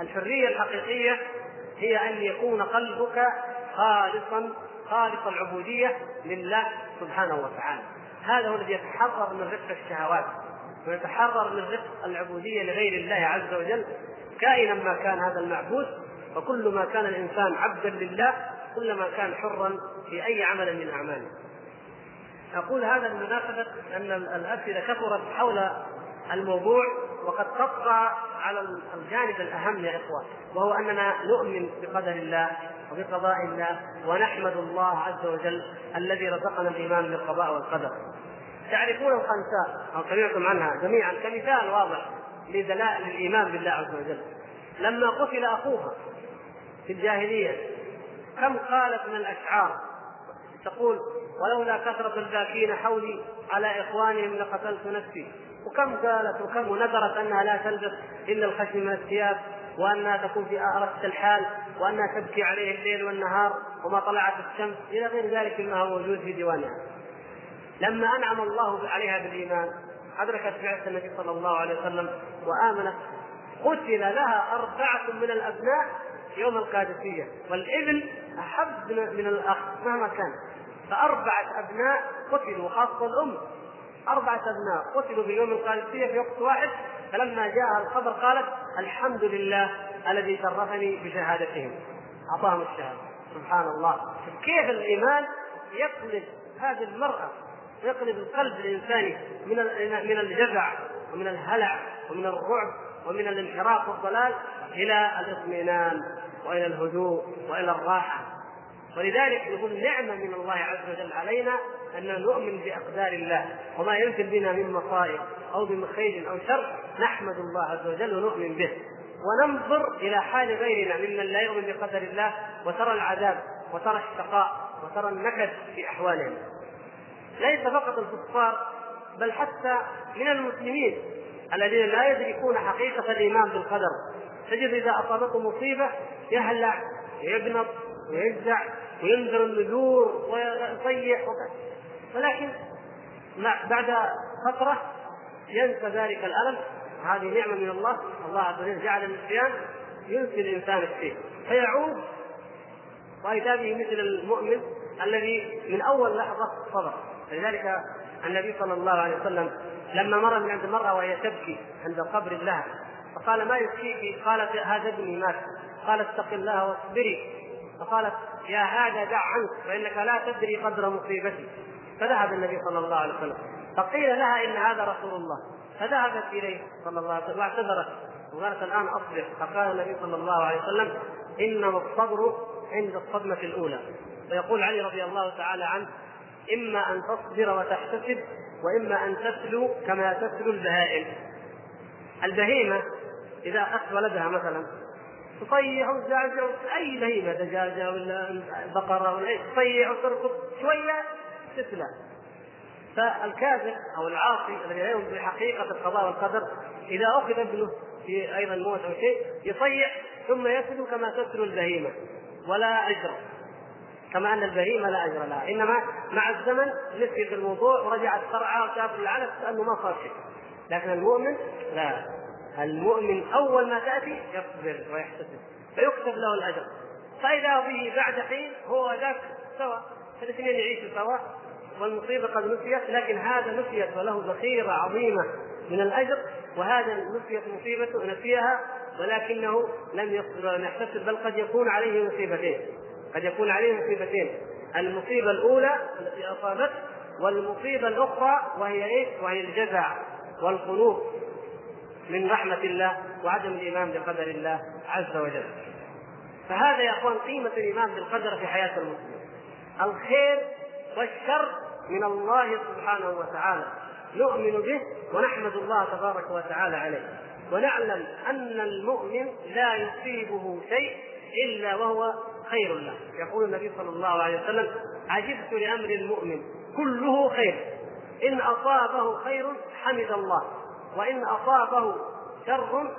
الحرية الحقيقية هي أن يكون قلبك خالصا خالص العبودية لله سبحانه وتعالى. هذا هو الذي يتحرر من رفق الشهوات. ويتحرر من رفق العبودية لغير الله عز وجل كائنا ما كان هذا المعبود وكل ما كان الإنسان عبدا لله كلما كان حرا في أي عمل من أعماله أقول هذا بمناسبه أن الأسئلة كثرت حول الموضوع وقد تطغى على الجانب الأهم يا إخوة وهو أننا نؤمن بقدر الله وبقضاء الله ونحمد الله عز وجل الذي رزقنا الإيمان بالقضاء والقدر. تعرفون الخنساء أو سمعتم عنها جميعا. كمثال واضح لدلائل الإيمان بالله عز وجل. لما قتل أخوها في الجاهلية كم قالت من الأشعار؟ تقول ولولا كثرة الباكين حولي على إخوانهم لقتلت نفسي. وكم قالت وكم ونذرت أنها لا تلبس إلا الخشم من الثياب وأنها تكون في أرقة الحال وأنها تبكي عليه الليل والنهار وما طلعت الشمس إلى غير ذلك مما هو موجود في ديوانها. لما أنعم الله عليها بالإيمان أدركت بعثة النبي صلى الله عليه وسلم وآمنت قتل لها أربعة من الأبناء يوم القادسية. والابن أحب من الأخ مهما كان. فأربعة أبناء قتلوا خاصة الأم. أربعة أبناء قتلوا في يوم القادسية في وقت واحد. فلما جاء الخبر قالت الحمد لله الذي شرفني بشهادتهم. أعطاهم الشهادة. سبحان الله. كيف الإيمان يقلب هذه المرأة؟ يقلب القلب الانساني من من الجزع ومن الهلع ومن الرعب ومن الانحراف والضلال إلى الاطمئنان وإلى الهدوء وإلى الراحة. ولذلك يقول نعمة من الله عز وجل علينا أن نؤمن بأقدار الله وما ينزل بنا من مصائب أو من خير أو شر نحمد الله عز وجل ونؤمن به. وننظر إلى حال غيرنا ممن لا يؤمن بقدر الله وترى العذاب وترى الشقاء وترى النكد في أحوالهم. ليس فقط الكفار بل حتى من المسلمين الذين لا يدركون حقيقة الإيمان بالقدر. تجد إذا اصابته مصيبة يهلع ويقنط ويجزع وينذر النذور ويصيح ولكن بعد فترة ينسى ذلك الألم. هذه نعمة من الله. الله عز وجل جعل النسيان ينسي الإنسان الشيء. فيعود وإذا به مثل المؤمن الذي من أول لحظة صبر. لذلك النبي صلى الله عليه وسلم لما مر من عند المرأة وهي تبكي عند قبر لها فقال ما يبكيك؟ قالت هذا ابني مات. قال اتق الله واصبري. فقالت يا هذا دع عنك فإنك لا تدري قدر مصيبتي. فذهب النبي صلى الله عليه وسلم. فقيل لها إن هذا رسول الله. فذهبت إليه صلى الله عليه وسلم واعتذرت. وقالت الآن أصبر. فقال النبي صلى الله عليه وسلم انما الصبر عند الصدمة الأولى. ويقول علي رضي الله تعالى عنه إما أن تصبر وتحتسب وإما أن تسلو كما تسلو البهائم. البهيمة إذا اخذ ولدها مثلا تصيح وتزعزع أي بهيمة دجاجة ولا بقرة ولا تصيح وتركض شوية تسلى. فالكافر أو العاصي الذي لا يؤمن بحقيقه القضاء والقدر إذا أخذ ابنه في أيضا موت أو شيء يصيح ثم يسلو كما تسلو البهيمة ولا اجر كما أن البهيمة لا أجر لها. إنما مع الزمن نسيت الموضوع ورجعت ترعى وتاكل العلف كانه ما صار شيء. لكن المؤمن لا. المؤمن أول ما تأتي يصبر ويحتسب فيكتب له الأجر. فإذا به بعد حين هو ذاك سوا فالاثنين يعيشوا سوا والمصيبة قد نسيت لكن هذا نسيت وله ذخيرة عظيمة من الأجر وهذا نسيت مصيبته نسيها ولكنه لم يحتسب بل قد يكون عليه مصيبتين. قد يكون عليه مصيبتين المصيبة الأولى التي اصابته والمصيبة الأخرى وهي إيش؟ وهي الجزع والقنوط من رحمة الله وعدم الإيمان بقدر الله عز وجل. فهذا يا أخوان قيمة الإيمان بالقدر في حياة المسلم. الخير والشر من الله سبحانه وتعالى نؤمن به ونحمد الله تبارك وتعالى عليه ونعلم أن المؤمن لا يصيبه شيء إلا وهو خير له. يقول النبي صلى الله عليه وسلم عجبت لأمر المؤمن كله خير. إن أصابه خير حمد الله. وإن أصابه شر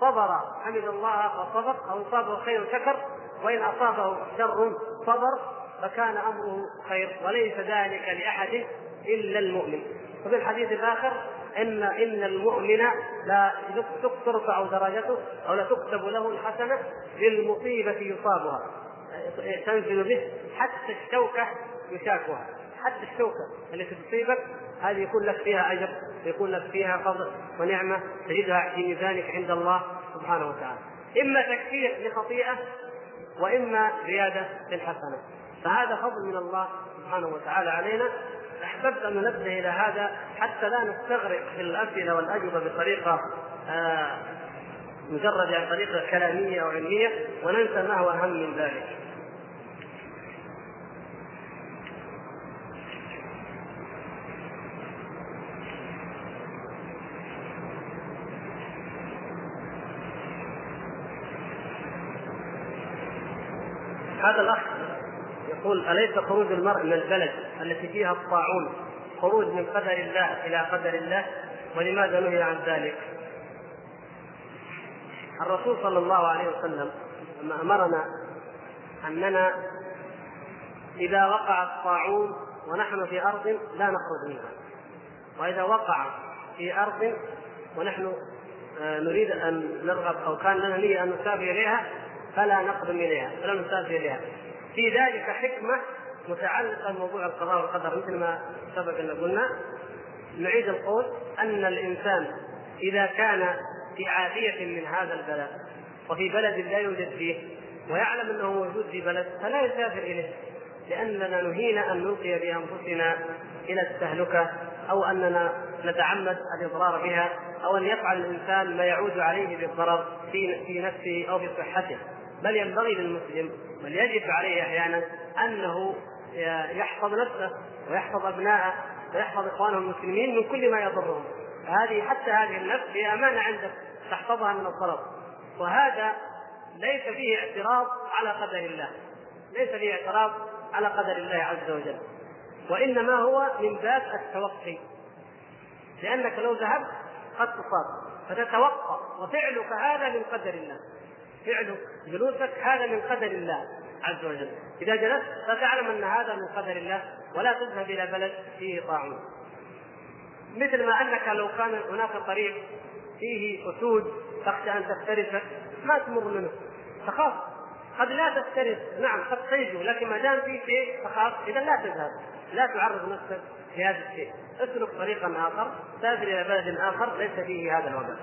صبر. حمد الله فصبر. أو أصابه خير شكر. وإن أصابه شر صبر فكان أمره خير. وليس ذلك لأحد إلا المؤمن. وفي الحديث الآخر إن إن المؤمن لا ترفع درجته أو لا تكتب له الحسنة للمصيبة يصابها. تنزل به حتى الشوكة يشاكها. حتى الشوكة التي تصيبك هذه يكون لك فيها أجر ويكون لك فيها فضل ونعمة تجدها في ميزانك عند الله سبحانه وتعالى. إما تكفير لخطيئة وإما زيادة للحسنة. فهذا فضل من الله سبحانه وتعالى علينا. أحببت أن ننبه إلى هذا حتى لا نستغرق في الاسئله والأجوبة بطريقة آه مجرد يعني طريقه كلامية أو علمية وننسى ما هو أهم من ذلك. هذا الاخ يقول أليس خروج المرء من البلد التي فيها الطاعون خروج من قدر الله إلى قدر الله؟ ولماذا نهي عن ذلك؟ الرسول صلى الله عليه وسلم لما أمرنا أننا إذا وقع الطاعون ونحن في أرض لا نخرج منها. وإذا وقع في أرض ونحن آه، نريد أن نرغب أو كان لنا نية أن نسافر إليها فلا نقدم إليها فلا نسافر إليها. في ذلك حكمة متعلقة بموضوع القضاء والقدر مثل ما سبق أن قلنا. نعيد القول أن الإنسان إذا كان في عافية من هذا البلد وفي بلد لا يوجد فيه ويعلم أنه موجود في بلد فلا يسافر إليه لأننا نهينا أن نلقي بأنفسنا إلى التهلكة أو أننا نتعمد الإضرار بها أو أن يفعل الإنسان ما يعود عليه بالضرر في في نفسه أو في صحته بل ينبغي للمسلم بل يجب عليه أحيانا أنه يحفظ نفسه ويحفظ ابناءه ويحفظ إخوانه المسلمين من كل ما يضرهم. هذه حتى هذه النفس هي أمانة عندك تحفظها من الضرر. وهذا ليس فيه اعتراض على قدر الله. ليس فيه اعتراض على قدر الله عز وجل. وإنما هو من باب التوقي. لأنك لو ذهبت قد تصاب فتتوقع وفعلك هذا من قدر الله. فعل جلوسك هذا من قدر الله عز وجل. إذا جلست فتعلم أن هذا من قدر الله ولا تذهب إلى بلد فيه طاعون. مثل ما أنك لو كان هناك طريق فيه أسود تخشى أن تفترسك ما تمر منه. تخاف. قد لا تفترس. نعم قد تنجو لكن ما دام في شيء تخاف إذا لا تذهب. لا تعرض نفسك لهذا الشيء. اسلك طريقا آخر سافر إلى بلد آخر ليس فيه هذا الوباء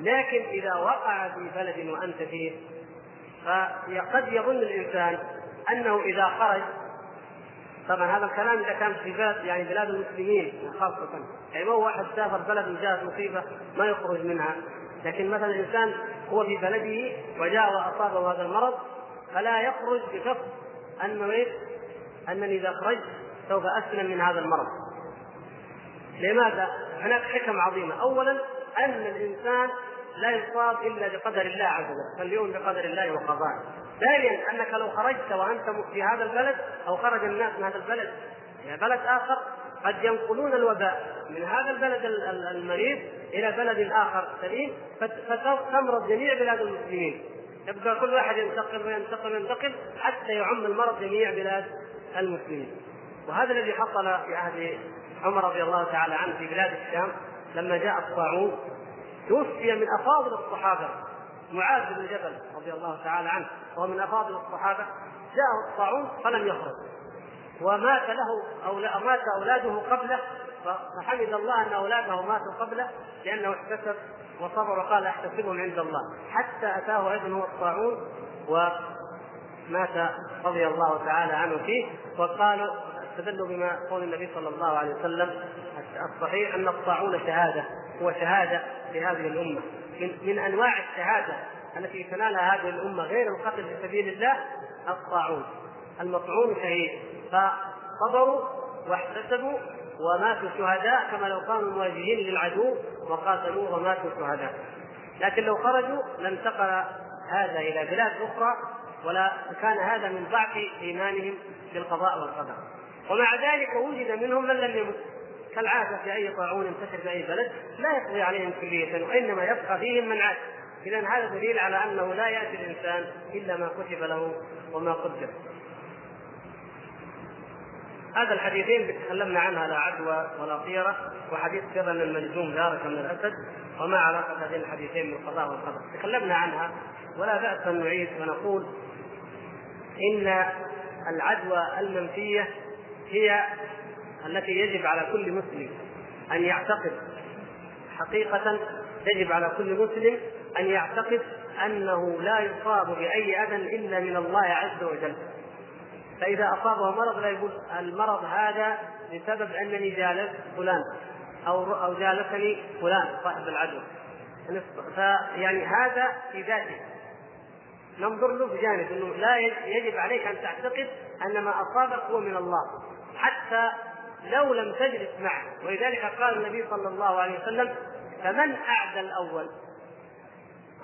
لكن إذا وقع في بلد وأنت فيه فقد يظن الإنسان أنه إذا خرج طبعا هذا الكلام إذا كان في بلاد يعني بلاد المسلمين خاصة يعني ما هو واحد سافر بلد وجاءت مصيبة ما يخرج منها لكن مثلا الإنسان هو في بلده وجاء واصابه هذا المرض فلا يخرج بقصد انه إيش؟ أنني إذا خرجت سوف أسلم من هذا المرض. لماذا؟ هناك حكم عظيمة، اولا أن الإنسان لا يصاب إلا بقدر الله عز وجل، فاليوم بقدر الله وقضائه. ثانيا أنك لو خرجت وأنت في هذا البلد أو خرج الناس من هذا البلد إلى بلد آخر قد ينقلون الوباء من هذا البلد المريض إلى بلد آخر سليم فتمرض جميع بلاد المسلمين. يبقى كل واحد ينتقل وينتقل وينتقل حتى يعم المرض جميع بلاد المسلمين. وهذا الذي حصل في عهد عمر رضي الله تعالى عنه في بلاد الشام لما جاء الطاعون. توفي من أفاضل الصحابة. معاذ بن جبل رضي الله تعالى عنه وهو من أفاضل الصحابة جاءه الطاعون فلم يخرج. ومات له أو مات أولاده قبله فحمد الله أن أولاده ماتوا قبله لأنه احتسب وصبر وقال احتسبهم عند الله. حتى أتاه هو الطاعون ومات رضي الله تعالى عنه فيه وقالوا استدلوا بما قول النبي صلى الله عليه وسلم الصحيح أن الطاعون شهادة هو شهادة لهذه الأمة. من من أنواع الشهادة التي تنالها هذه الأمة غير القتل في سبيل الله الطاعون. المطعون شهيد. فصبروا واحتسبوا وماتوا شهداء كما لو كانوا مواجهين للعدو وقاتلوا وماتوا شهداء. لكن لو خرجوا لانتقل هذا إلى بلاد أخرى ولا كان هذا من ضعف إيمانهم بالقضاء والقدر. ومع ذلك وجد منهم من لم يمت. كالعادة في أي طاعون ينتشر في أي بلد لا يقضي عليهم كلية وإنما يبقى فيهم من عاد اذا هذا دليل على أنه لا يأتي الإنسان إلا ما كتب له وما قدر هذا الحديثين تكلمنا عنها لا عدوى ولا طيرة وحديث من المجزوم دارك من الأسد وما علاقة هذين الحديثين بالقضاء والقدر تكلمنا عنها ولا بأس أن نعيد ونقول إن العدوى المنفية هي التي يجب على كل مسلم أن يعتقد حقيقة يجب على كل مسلم أن يعتقد أنه لا يصاب بأي أذى إلا من الله عز وجل. فإذا أصابه مرض لا يقول المرض هذا بسبب أنني جالست فلان أو أو جالسني فلان صاحب العدوى فيعني هذا في ذاته. ننظر له بجانب إنه لا يجب عليك أن تعتقد أن ما أصابك هو من الله حتى لو لم تجلس معه. ولذلك قال النبي صلى الله عليه وسلم فمن أعدى الأول؟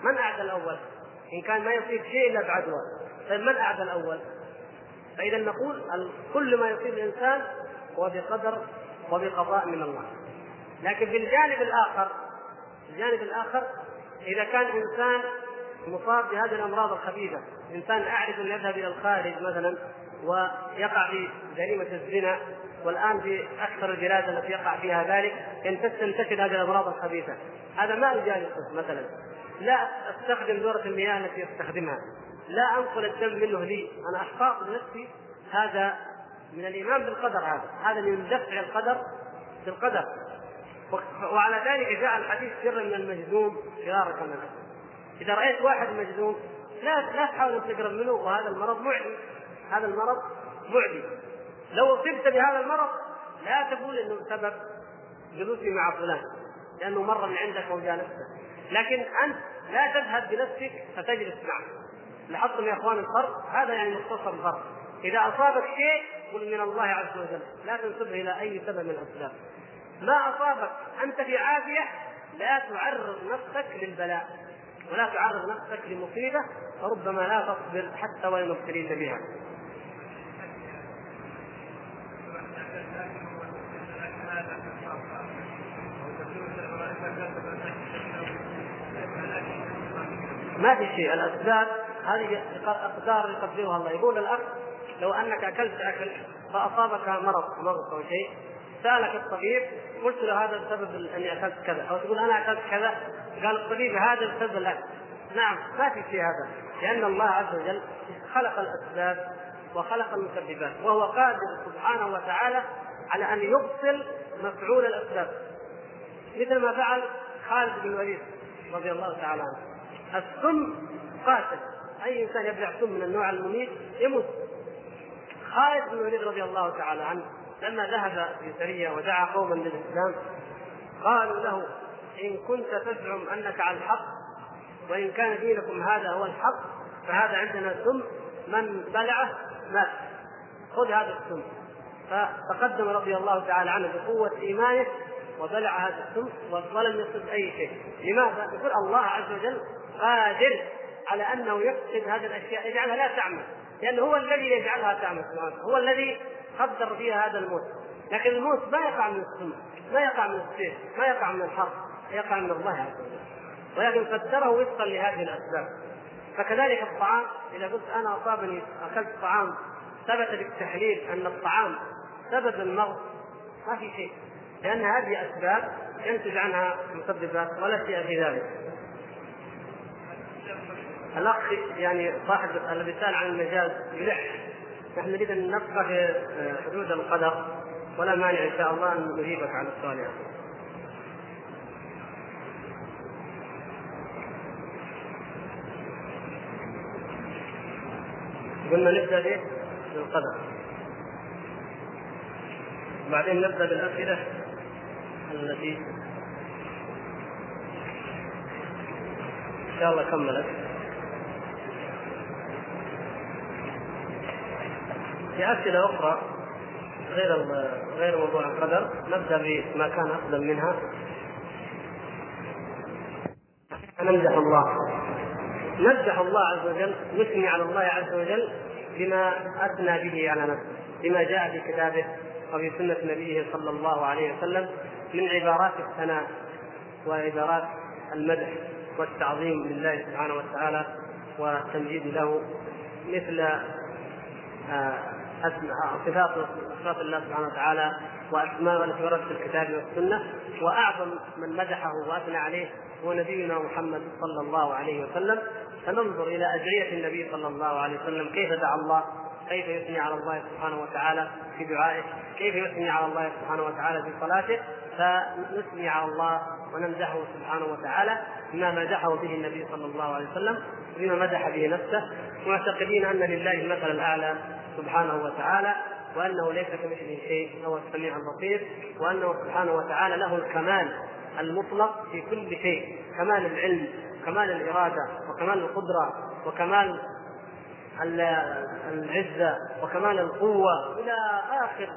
من أعدى الأول؟ إن كان ما يصيب شيء إلا بعدوى. طيب من أعدى الأول؟ فإذا نقول كل ما يصيب الإنسان هو بقدر وبقضاء من الله. لكن في الجانب الآخر الجانب الآخر إذا كان إنسان مصاب بهذه الأمراض الخبيثة إنسان أعرف أن يذهب إلى الخارج مثلا ويقع في جريمة الزنا والآن في أكثر البلاد التي يقع فيها ذلك تنتشر هذه الأمراض الخبيثة. هذا ما أجالسه مثلا. لا أستخدم دورة المياه التي يستخدمها لا أنقل الدم منه لي. أنا احتاط بنفسي هذا من الإيمان بالقدر هذا. هذا من دفع القدر بالقدر. وعلى ذلك جاء الحديث سر من المجذوم. فرارك من الاسد إذا رأيت واحد مجذوم لا لا تحاول ان تقرب منه. وهذا المرض معدي. هذا المرض معدي. لو اصبت بهذا المرض لا تقول إنه سبب جلوسي مع فلان لأنه مر من عندك وجالسته لكن أنت لا تذهب بنفسك فتجلس معه. لاحظتم يا إخوان الفرق؟ هذا يعني مختصر الفرق إذا أصابك شيء قل من الله عز وجل. لا تنسبه إلى أي سبب من الأسباب. ما أصابك أنت في عافيه لا تعرض نفسك للبلاء ولا تعرض نفسك لمصيبة فربما لا تصبر حتى وإن ابتليت بها. ما في شيء. الاسباب هذه أقدار يقدرها الله. يقول الأخ لو أنك أكلت أكل فأصابك مرض مرض أو شيء سألك الطبيب قلت له هذا بسبب أني أكلت كذا. أو تقول أنا أكلت كذا؟ قال الطبيب هذا بسبب الاكل نعم ما في شيء هذا. لأن الله عز وجل خلق الأسباب وخلق المسببات وهو قادر سبحانه وتعالى على أن يبطل مفعول الأسباب. مثل ما فعل خالد بن الوليد رضي الله تعالى عنه. السم قاتل. أي إنسان يبلع سم من النوع المميت يموت. خالد بن الوليد رضي الله تعالى عنه لما ذهب في سرية ودعا قوما للإسلام قالوا له إن كنت تزعم أنك على الحق وإن كان دينكم هذا هو الحق فهذا عندنا سم من بلعه مات. خذ هذا السم. فتقدم رضي الله تعالى عنه بقوة إيمانه وبلع هذا السم ولم يصب أي شيء. لماذا؟ يقول الله عز وجل قادر على أنه يفسد هذه الأشياء يجعلها لا تعمل لأنه هو الذي يجعلها تعمل سبحانه هو الذي قدر فيها هذا الموت. لكن الموت ما يقع من السم ما يقع من السيف ما يقع من الحرب يقع من الله عز وجل. ولكن قدره وفقا لهذه الأسباب. فكذلك الطعام إذا قلت أنا أصابني أكلت طعام ثبت بالتحليل أن الطعام سبب المرض ما في شيء لأن هذه أسباب ينتج عنها مسببات ولا شيء في ذلك. الاخ يعني صاحب الذي سال عن المجاز يلح. نحن نريد أن نبقى في حدود القدر ولا مانع إن شاء الله أن نجيبك على السؤال يعني. قلنا نبدأ به بالقدر. بعدين نبدأ بالأسئلة التي إن شاء الله كملت. في أسئلة أخرى غير غير موضوع القدر نبدأ بما كان أفضل منها. نمدح الله. نمدح الله عز وجل نثني على الله عز وجل بما أثنى به على نفسه بما جاء في كتابه وفي سنة نبيه صلى الله عليه وسلم من عبارات الثناء وعبارات المدح والتعظيم لله سبحانه وتعالى والتمجيد له مثل آه، صفات صفات الله سبحانه وتعالى وأسماء التي وردت في الكتاب والسنة. وأعظم من مدحه وأثنى عليه هو نبينا محمد صلى الله عليه وسلم. فننظر إلى ادعيه النبي صلى الله عليه وسلم. كيف دعا الله؟ كيف يثني على الله سبحانه وتعالى في دعائه؟ كيف يثني على الله سبحانه وتعالى في صلاته؟ فنثني على الله ونمدحه سبحانه وتعالى بما مدحه به النبي صلى الله عليه وسلم بما مدح به نفسه. معتقدين أن لله المثل الأعلى سبحانه وتعالى وأنه ليس كمثله شيء هو السميع البصير وأنه سبحانه وتعالى له الكمال المطلق في كل شيء كمال العلم كمال الإرادة وكمال القدرة وكمال العزة وكمال القوة إلى آخر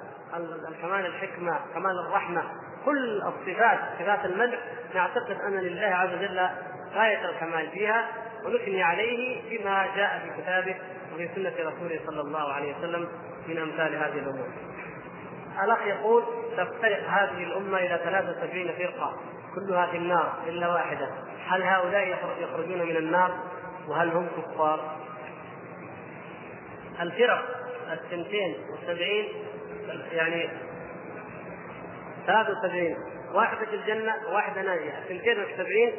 كمال الحكمة كمال الرحمة. كل الصفات صفات المدح نعتقد أن لله عز وجل غاية الكمال فيها ونثني عليه بما جاء في كتابه وفي سنة رسوله صلى الله عليه وسلم من أمثال هذه الأمور. الأخ يقول تفترق هذه الأمة إلى 73 فرقة كلها في النار إلا واحدة. هل هؤلاء يخرجون من النار؟ وهل هم كفار؟ الفرق الثنتين والسبعين يعني 73 واحدة في الجنة وواحدة ناجية. الثنتين والسبعين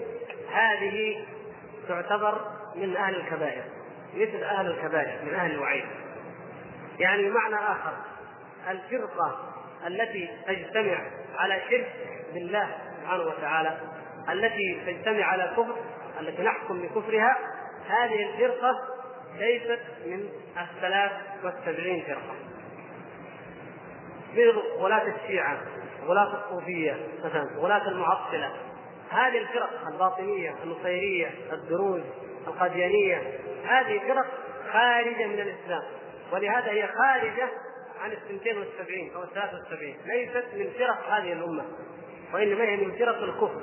هذه تعتبر من أهل الكبائر. مثل أهل الكبائر من أهل الوعيد. يعني بمعنى آخر الفرقة التي تجتمع على شرك بالله سبحانه وتعالى التي تجتمع على كفر التي نحكم بكفرها هذه الفرقة ليست من الثلاث والسبعين فرقة. مثل ولاة الشيعة ولاة الصوفية مثلا ولاة المعطلة هذه الفرق الباطنية النصيرية الدروز القاديانية. هذه فرق خارجة من الإسلام ولهذا هي خارجة عن الثنتين والسبعين أو الثلاثة والسبعين. ليست من فرق هذه الأمة وإنما هي من فرق الكفر.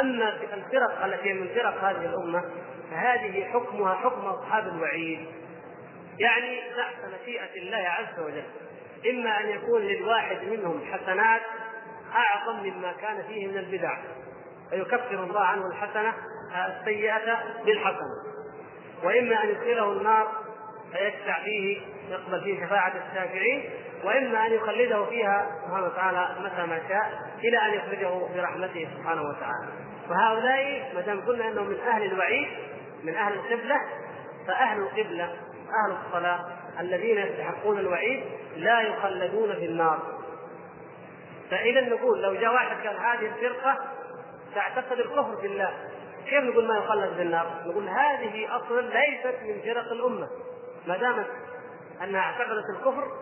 أما الفرق التي من فرق هذه الأمة فهذه حكمها حكم أصحاب الوعيد. يعني تحت مشيئة الله عز وجل. إما أن يكون للواحد منهم حسنات أعظم مما كان فيه من البدع فيكفر الله عنه الحسنة السيئة بالحسنة. وإما أن يدخله النار فيشفع فيه يقبل فيه شفاعة الشافعين وإما أن يخلده فيها سبحانه وتعالى متى ما شاء إلى أن يخرجه برحمته سبحانه وتعالى. وهؤلاء ما دام قلنا أنهم من أهل الوعيد من أهل القبلة فأهل القبلة أهل الصلاة الذين يستحقون الوعيد لا يخلدون في النار. فإذا نقول لو جاء واحد قال هذه الفرقة تعتقد الكفر بالله كيف نقول ما يخلد في النار؟ نقول هذه أصلا ليست من فرق الأمة. ما دامت أنها اعتقدت الكفر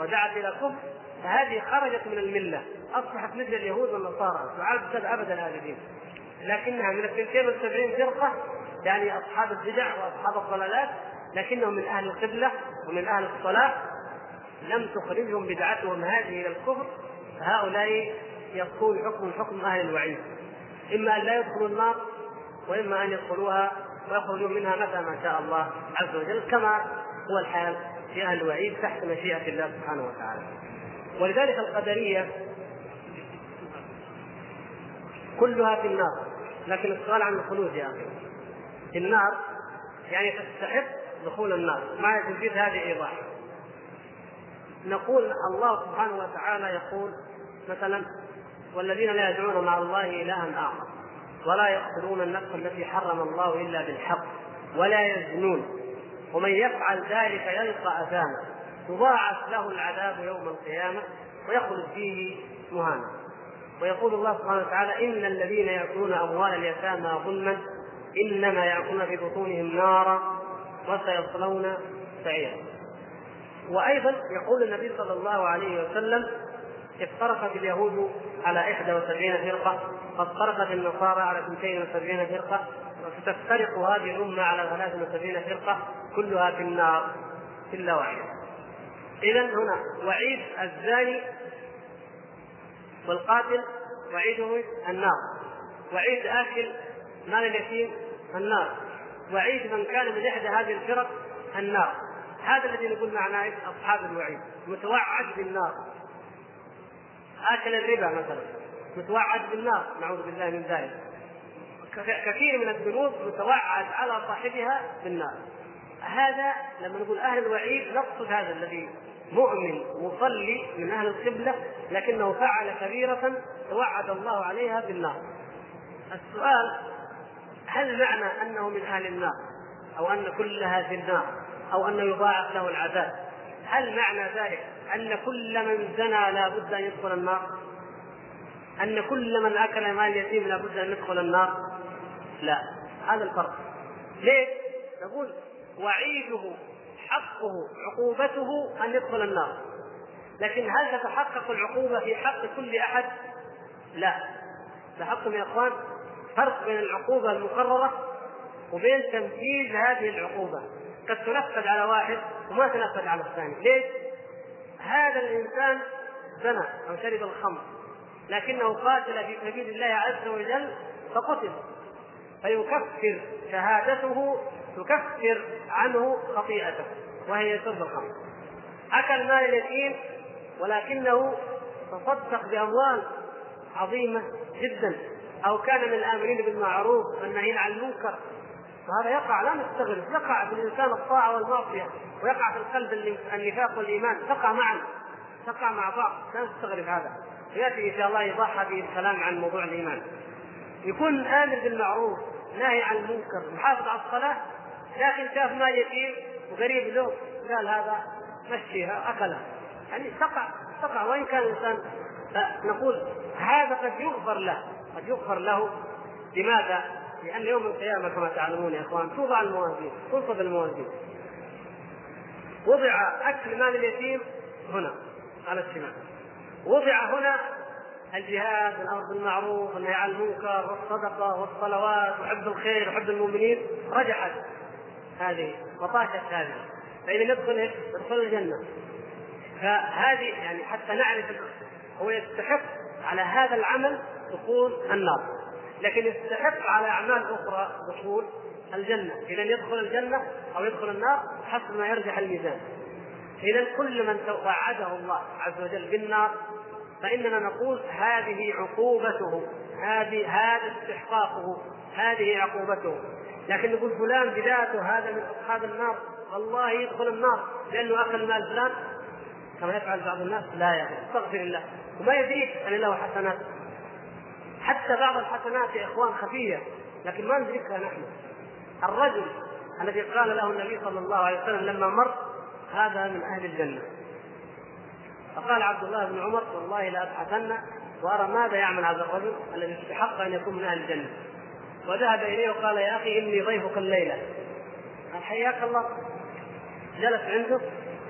ودعت إلى الكفر فهذه خرجت من الملة. أصبحت مثل اليهود والنصارى. تعد ابد الابدين لكنها من الثنتين والسبعين فرقة يعني أصحاب البدع وأصحاب الضلالات لكنهم من أهل القبلة ومن أهل الصلاة. لم تخرجهم بدعتهم هذه إلى الكفر فهؤلاء يكون حكم حكم أهل الوعيد. إما أن لا يدخلوا النار وإما أن يدخلوها ويخرجوا منها متى ما شاء الله عز وجل كما هو الحال في أهل الوعيد تحت مشيئة الله سبحانه وتعالى. ولذلك القدرية كلها في النار لكن السؤال عن الخلود يا أخي. في النار يعني تستحق دخول النار. ما تزيد هذه ايضاح نقول الله سبحانه وتعالى يقول مثلا والذين لا يدعون مع الله الها آخر. ولا يقتلون النفس التي حرم الله إلا بالحق ولا يزنون. ومن يفعل ذلك يلقى اثاما يضاعف له العذاب يوم القيامة ويخلد فيه مهانا. ويقول الله سبحانه وتعالى إن الذين يأكلون أموال اليتامى ظلما إنما يأكلون في بطونهم نارا وسيصلون سعيرا. وأيضا يقول النبي صلى الله عليه وسلم افترقت اليهود على 71 فرقة فافترقت النصارى على 72 فرقة وستفترق هذه الأمة على 73 فرقة كلها في النار إلا واحدة إذا هنا وعيد الزاني والقاتل وعيده النار. وعيد آكل مال اليتيم النار. وعيد من كان من إحدى هذه الفرق النار. هذا الذي نقول معناه أصحاب الوعيد متوعد بالنار. آكل الربا مثلا متوعد بالنار نعوذ بالله من ذلك. كثير من الذنوب متوعد على صاحبها بالنار. هذا لما نقول أهل الوعيد نقصد هذا الذي مؤمن مصلي من أهل القبلة لكنه فعل كبيرة توعد الله عليها بالنار. السؤال هل معنى أنه من أهل النار أو أن كلها في النار أو انه يضاعف له العذاب؟ هل معنى ذلك أن كل من زنى لا بد أن يدخل النار. أن كل من أكل مال اليتيم لا بد أن يدخل النار. لا هذا الفرق. ليه نقول وعيده حقه عقوبته أن يدخل النار. لكن هل تتحقق العقوبة في حق كل أحد؟ لا. لاحظتم يا إخوان فرق بين العقوبة المقررة وبين تنفيذ هذه العقوبة. قد تنفذ على واحد وما تنفذ على الثاني. ليش؟ هذا الإنسان زنى أو شرب الخمر لكنه قاتل في سبيل الله عز وجل فقتل فيكفر شهادته تكفر عنه خطيئته وهي شرب الخمر. أكل مال اليتيم ولكنه تصدق بأموال عظيمة جدا أو كان من الآمرين بالمعروف والنهيين عن المنكر. فهذا يقع لا نستغرب. يقع في الإنسان الطاعة والمعصية ويقع في القلب النفاق والإيمان. تقع معا. تقع مع بعض. لا نستغرب هذا. ياتي إن شاء الله إيضاح هذه الكلام عن موضوع الإيمان. يكون أمر بالمعروف ناهي عن المنكر محافظ على الصلاة لكن شاف ما يتيم وقريب له قال هذا مشيها اكلها يعني تقع تقع. وإن كان الإنسان نقول هذا قد يغفر له. قد يغفر له. لماذا؟ لأن يوم القيامة كما تعلمون يا إخوان توضع الموازين تنصب الموازين. وضع أكل مال اليتيم هنا على الشمال. وضع هنا الجهاد والامر بالمعروف والنهي عن المنكر والصدقة والصلوات وحب الخير وحب المؤمنين. رجحت هذه وطاشت هذه. فاذا ندخل ندخل الجنة. فهذه يعني حتى نعرف هو يستحق على هذا العمل دخول النار. لكن يستحق على أعمال أخرى دخول الجنة. إذا يدخل الجنة أو يدخل النار حسب ما يرجح الميزان. إذا كل من وعده الله عز وجل بالنار فإننا نقول هذه عقوبته هذه هذا استحقاقه هذه عقوبته. لكن نقول فلان بذاته هذا من أصحاب النار والله يدخل النار لأنه أكل مال فلان. كما يفعل بعض الناس لا يا استغفر الله. وما يدريك أن له حسنات. حتى بعض الحسنات يا إخوان خفية لكن ما ندركها نحن. الرجل الذي قال له النبي صلى الله عليه وسلم لما مر هذا من أهل الجنة. فقال عبد الله بن عمر والله لابحثن وأرى ماذا يعمل هذا الرجل الذي استحق أن يكون من أهل الجنة. وذهب إليه وقال يا أخي إني ضيفك الليلة. قال حياك الله. جلس عنده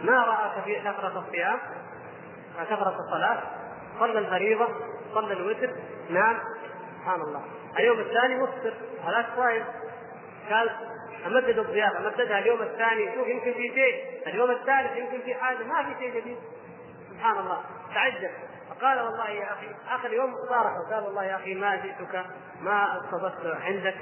ما راى كثره الصيام؟ كثره الصلاة. صلى الفريضه صلى الوتر نام سبحان الله. اليوم الثاني مفطر هذاك صايم قال امدد الضيافه امددها اليوم الثاني. شوف يمكن في شيء اليوم الثالث يمكن في حاجة ما في شيء جديد. سبحان الله. تعجب. فقال والله يا أخي آخر يوم صارح وقال والله يا أخي ما جئتك ما استضفت عندك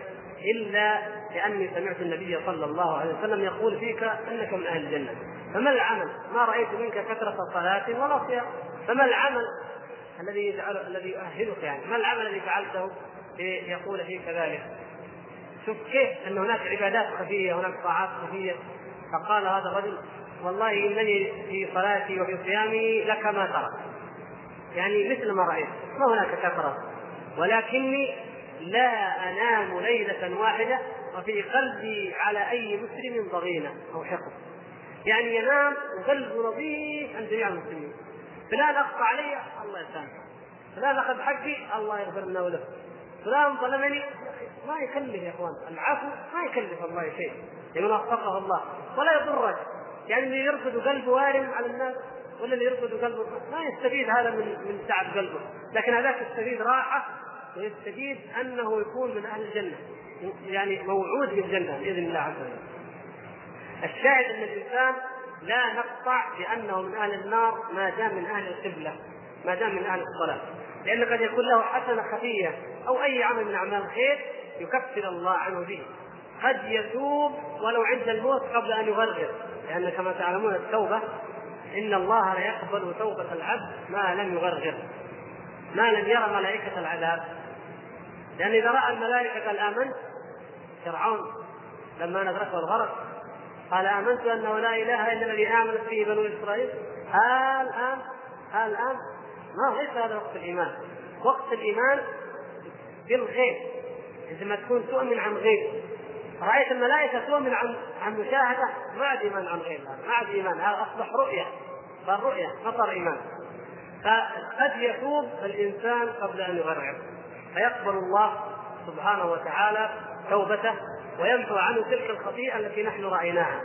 إلا لأني سمعت النبي صلى الله عليه وسلم يقول فيك أنك من أهل الجنة. فما العمل؟ ما رأيت منك كثرة صلاة ولا صيام. فما العمل؟ الذي يجعل الذي يؤهلك يعني. ما العمل الذي فعلته ليقول فيك ذلك شوف كيف أن هناك عبادات خفية هناك طاعات خفية. فقال هذا الرجل والله إنني في صلاتي وفي صيامي لك ما ترى يعني مثل ما رأيت ما هناك كثرة. ولكني لا أنام ليلة واحدة وفي قلبي على أي مسلم ضغينة أو حقد. يعني ينام وقلبه نظيف عن جميع المسلمين. فلان اخطا علي الله يسامحه فلان اخذ حقي الله يغفر لنا وله. فلان ظلمني ما يكلف يا إخوان. العفو ما يكلف الله شيء. لمن وفقه الله. ولا يضرك. يعني اللي يرفض قلبه وارم على الناس ولا اللي يرفض قلبه. ما يستفيد هذا من من تعب قلبه. لكن هذاك يستفيد راحة ويستفيد أنه يكون من أهل الجنة. يعني موعود بالجنة بإذن الله عز وجل. الشاهد أن الإنسان لا نقطع بأنه من أهل النار ما دام من أهل القبلة ما دام من أهل الصلاة. لأن قد يكون له حسنة خفية أو أي عمل من أعمال الخير يكفر الله عنه به. قد يتوب ولو عند الموت قبل أن يغرغر. لأن كما تعلمون التوبة إن الله لا يقبل توبة العبد ما لم يغرغر. ما لم يرى ملائكة العذاب. لأن إذا رأى الملائكة قال امنت فرعون لما ندركه الغرق قال آمنت أنه لا إله إلا الذي امنت به بنو الآن ها الآن ما ليس هذا وقت الإيمان؟ وقت الإيمان بالغيب. عندما تكون تؤمن عن غيب. رأيت الملائكة تؤمن عن عن مشاهدة. ما عاد إيمان عن غيب. ما عاد إيمان. هذا صار رؤية. ما صار إيمان. فقد يتوب الإنسان قبل أن يغرغر فيقبل الله سبحانه وتعالى توبته. ويمحو عنه تلك الخطيئة التي نحن رأيناها.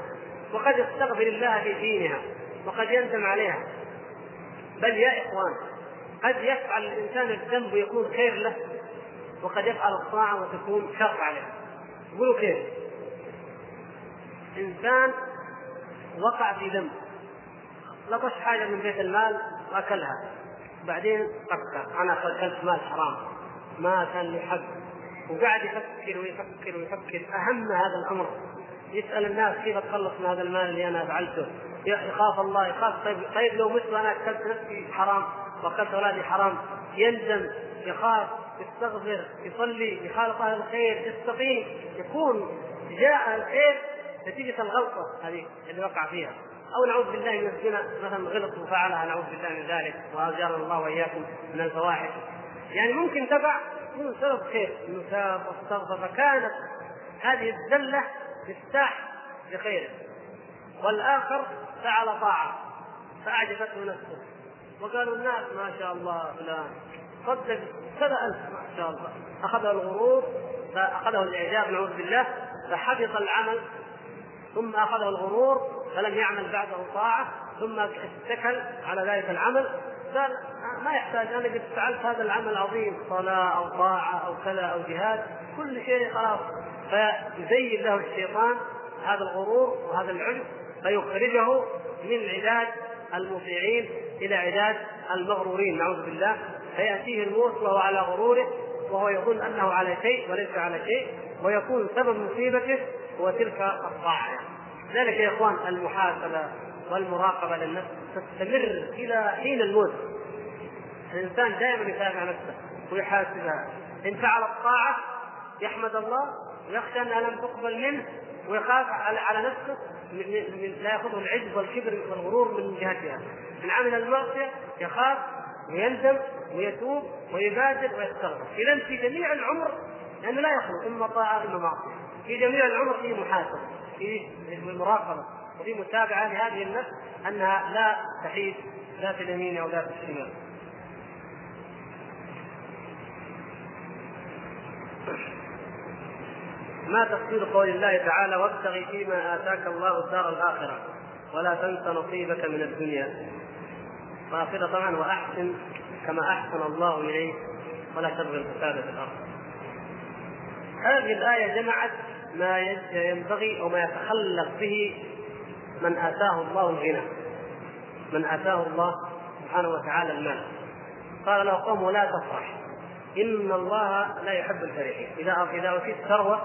وقد يستغفر الله في دينها وقد يندم عليها. بل يا إخوان قد يفعل الإنسان الذنب ويكون خير له وقد يفعل الطاعة وتكون شر عليه. يقولوا كيف إنسان وقع في ذنب. لطش حاجة من بيت المال واكلها بعدين فكر أنا أكلت مال حرام. ما كان لي حق وقاعد يفكر ويفكر ويفكر. أهم هذا الأمر. يسأل الناس كيف أتخلص من هذا المال اللي أنا فعلته يخاف الله يخاف طيب طيب لو مت وأنا أكلت نفسي حرام وأكلت أولادي حرام يندم يخاف يستغفر يصلي يخالط أهل الخير يستقيم يكون. جاء الخير نتيجة الغلطة هذه اللي وقع فيها. أو نعوذ بالله من الزنا مثلا غلط وفعلها نعوذ بالله من ذلك. وأجارنا الله وإياكم من الفواحش. يعني ممكن تقع من سبب خير تاب واستغفر فكانت هذه الزله مفتاح لخيره. والآخر فعل طاعة فأعجبته نفسه. وقالوا الناس ما شاء الله فلان صدق كذا ألف ما شاء الله. أخذه الغرور فأخذه الإعجاب نعوذ بالله فحبط العمل ثم أخذه الغرور فلم يعمل بعده طاعة ثم اتكل على ذلك العمل. قال ما يحتاج. أنا قد فعلت هذا العمل العظيم صلاة أو طاعة أو كذا أو جهاد كل شيء خلاص. فيزين له الشيطان هذا الغرور وهذا العجب فيخرجه من عداد المطيعين إلى عداد المغرورين. نعوذ بالله. فيأتيه الموت وهو على غروره وهو يظن أنه على شيء وليس على شيء ويكون سبب مصيبته هو تلك الطاعة. ذلك يا إخوان المحاسبة والمراقبة للنفس. تستمر إلى حين الموت. الإنسان دائما يتابع نفسه ويحاسبها. إن فعل الطاعة يحمد الله ويخشى أنها لم تقبل منه ويخاف على نفسه من لا يأخذه العجب والكبر والغرور من جهتها. ان عمل المعصية يخاف ويندم ويتوب ويبادر ويستغفر. اذا في جميع العمر لأنه لا يخلو إما طاعة إما معصية. في جميع العمر في محاسبة في مراقبه وفي متابعة لهذه النفس أنها لا تحيد لا في اليمين لا في الشمال. ما تفسير قول الله تعالى وابتغ فيما آتاك الله الدار الآخرة ولا تنس نصيبك من الدنيا. قاصدة طبعا وأحسن كما أحسن الله إليك ولا تبغي الفساد في الأرض. هذه الآية جمعت ما ينبغي أو ما يتخلق به من آتاه الله الغنى من آتاه الله سبحانه وتعالى المال. قال له قوم لا تفرح إن الله لا يحب الفرحين. إذا إذا أوتيت ثروة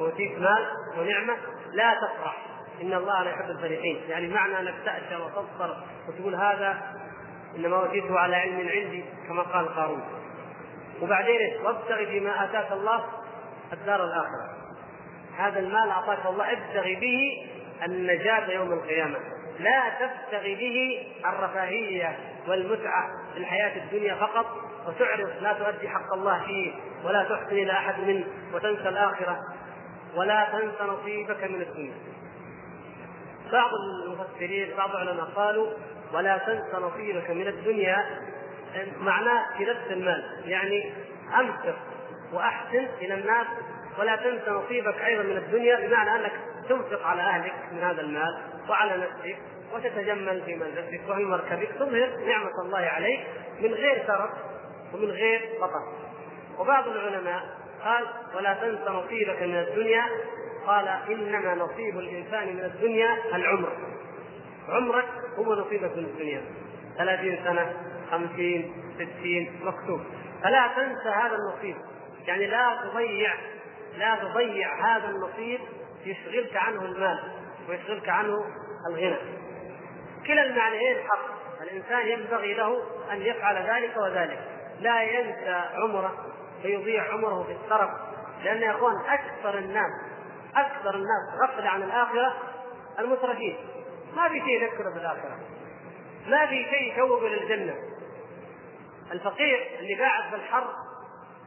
واوتيت مال ونعمة لا تفرح. إن الله لا يحب الفرحين. يعني معنى أنك تأشر وتبطر وتقول هذا إنما أوتيته على علم عندي كما قال قارون. وبعدين وابتغ فيما آتاك الله الدار الآخرة. هذا المال أعطاك الله ابتغي به النجاة يوم القيامة. لا تبتغي به الرفاهية والمتعة في الحياة الدنيا فقط وتعرض لا تؤدي حق الله فيه ولا تحسن إلى أحد منه وتنسى الآخرة ولا تنس نصيبك من الدنيا. بعض المفسرين بعض العلماء قالوا ولا تنس نصيبك من الدنيا معناه في نفس المال يعني انفق وأحسن إلى الناس ولا تنس نصيبك أيضا من الدنيا بمعنى أنك تنفق على أهلك من هذا المال وعلى نفسك وتتجمل في منزلك وفي مركبك تظهر نعمة الله عليك من غير شرف ومن غير خطر وبعض العلماء قال ولا تنس نصيبك من الدنيا. قال إنما نصيب الإنسان من الدنيا العمر. عمرك هو نصيبك من الدنيا. ثلاثين سنة خمسين ستين مكتوب. فلا تنسى هذا النصيب. يعني لا تضيع لا تضيع هذا النصيب يشغلك عنه المال ويشغلك عنه الغنى. كلا المعنيين حق. الإنسان ينبغي له أن يفعل ذلك وذلك. لا ينسى عمره فيضيع عمره في الترف لأن يا إخوان أكثر الناس أكثر الناس غفله عن الآخرة المترفين. ما في شيء يذكره بالاخره ما في شيء يشوق إلى الجنه الفقير اللي قاعد في الحر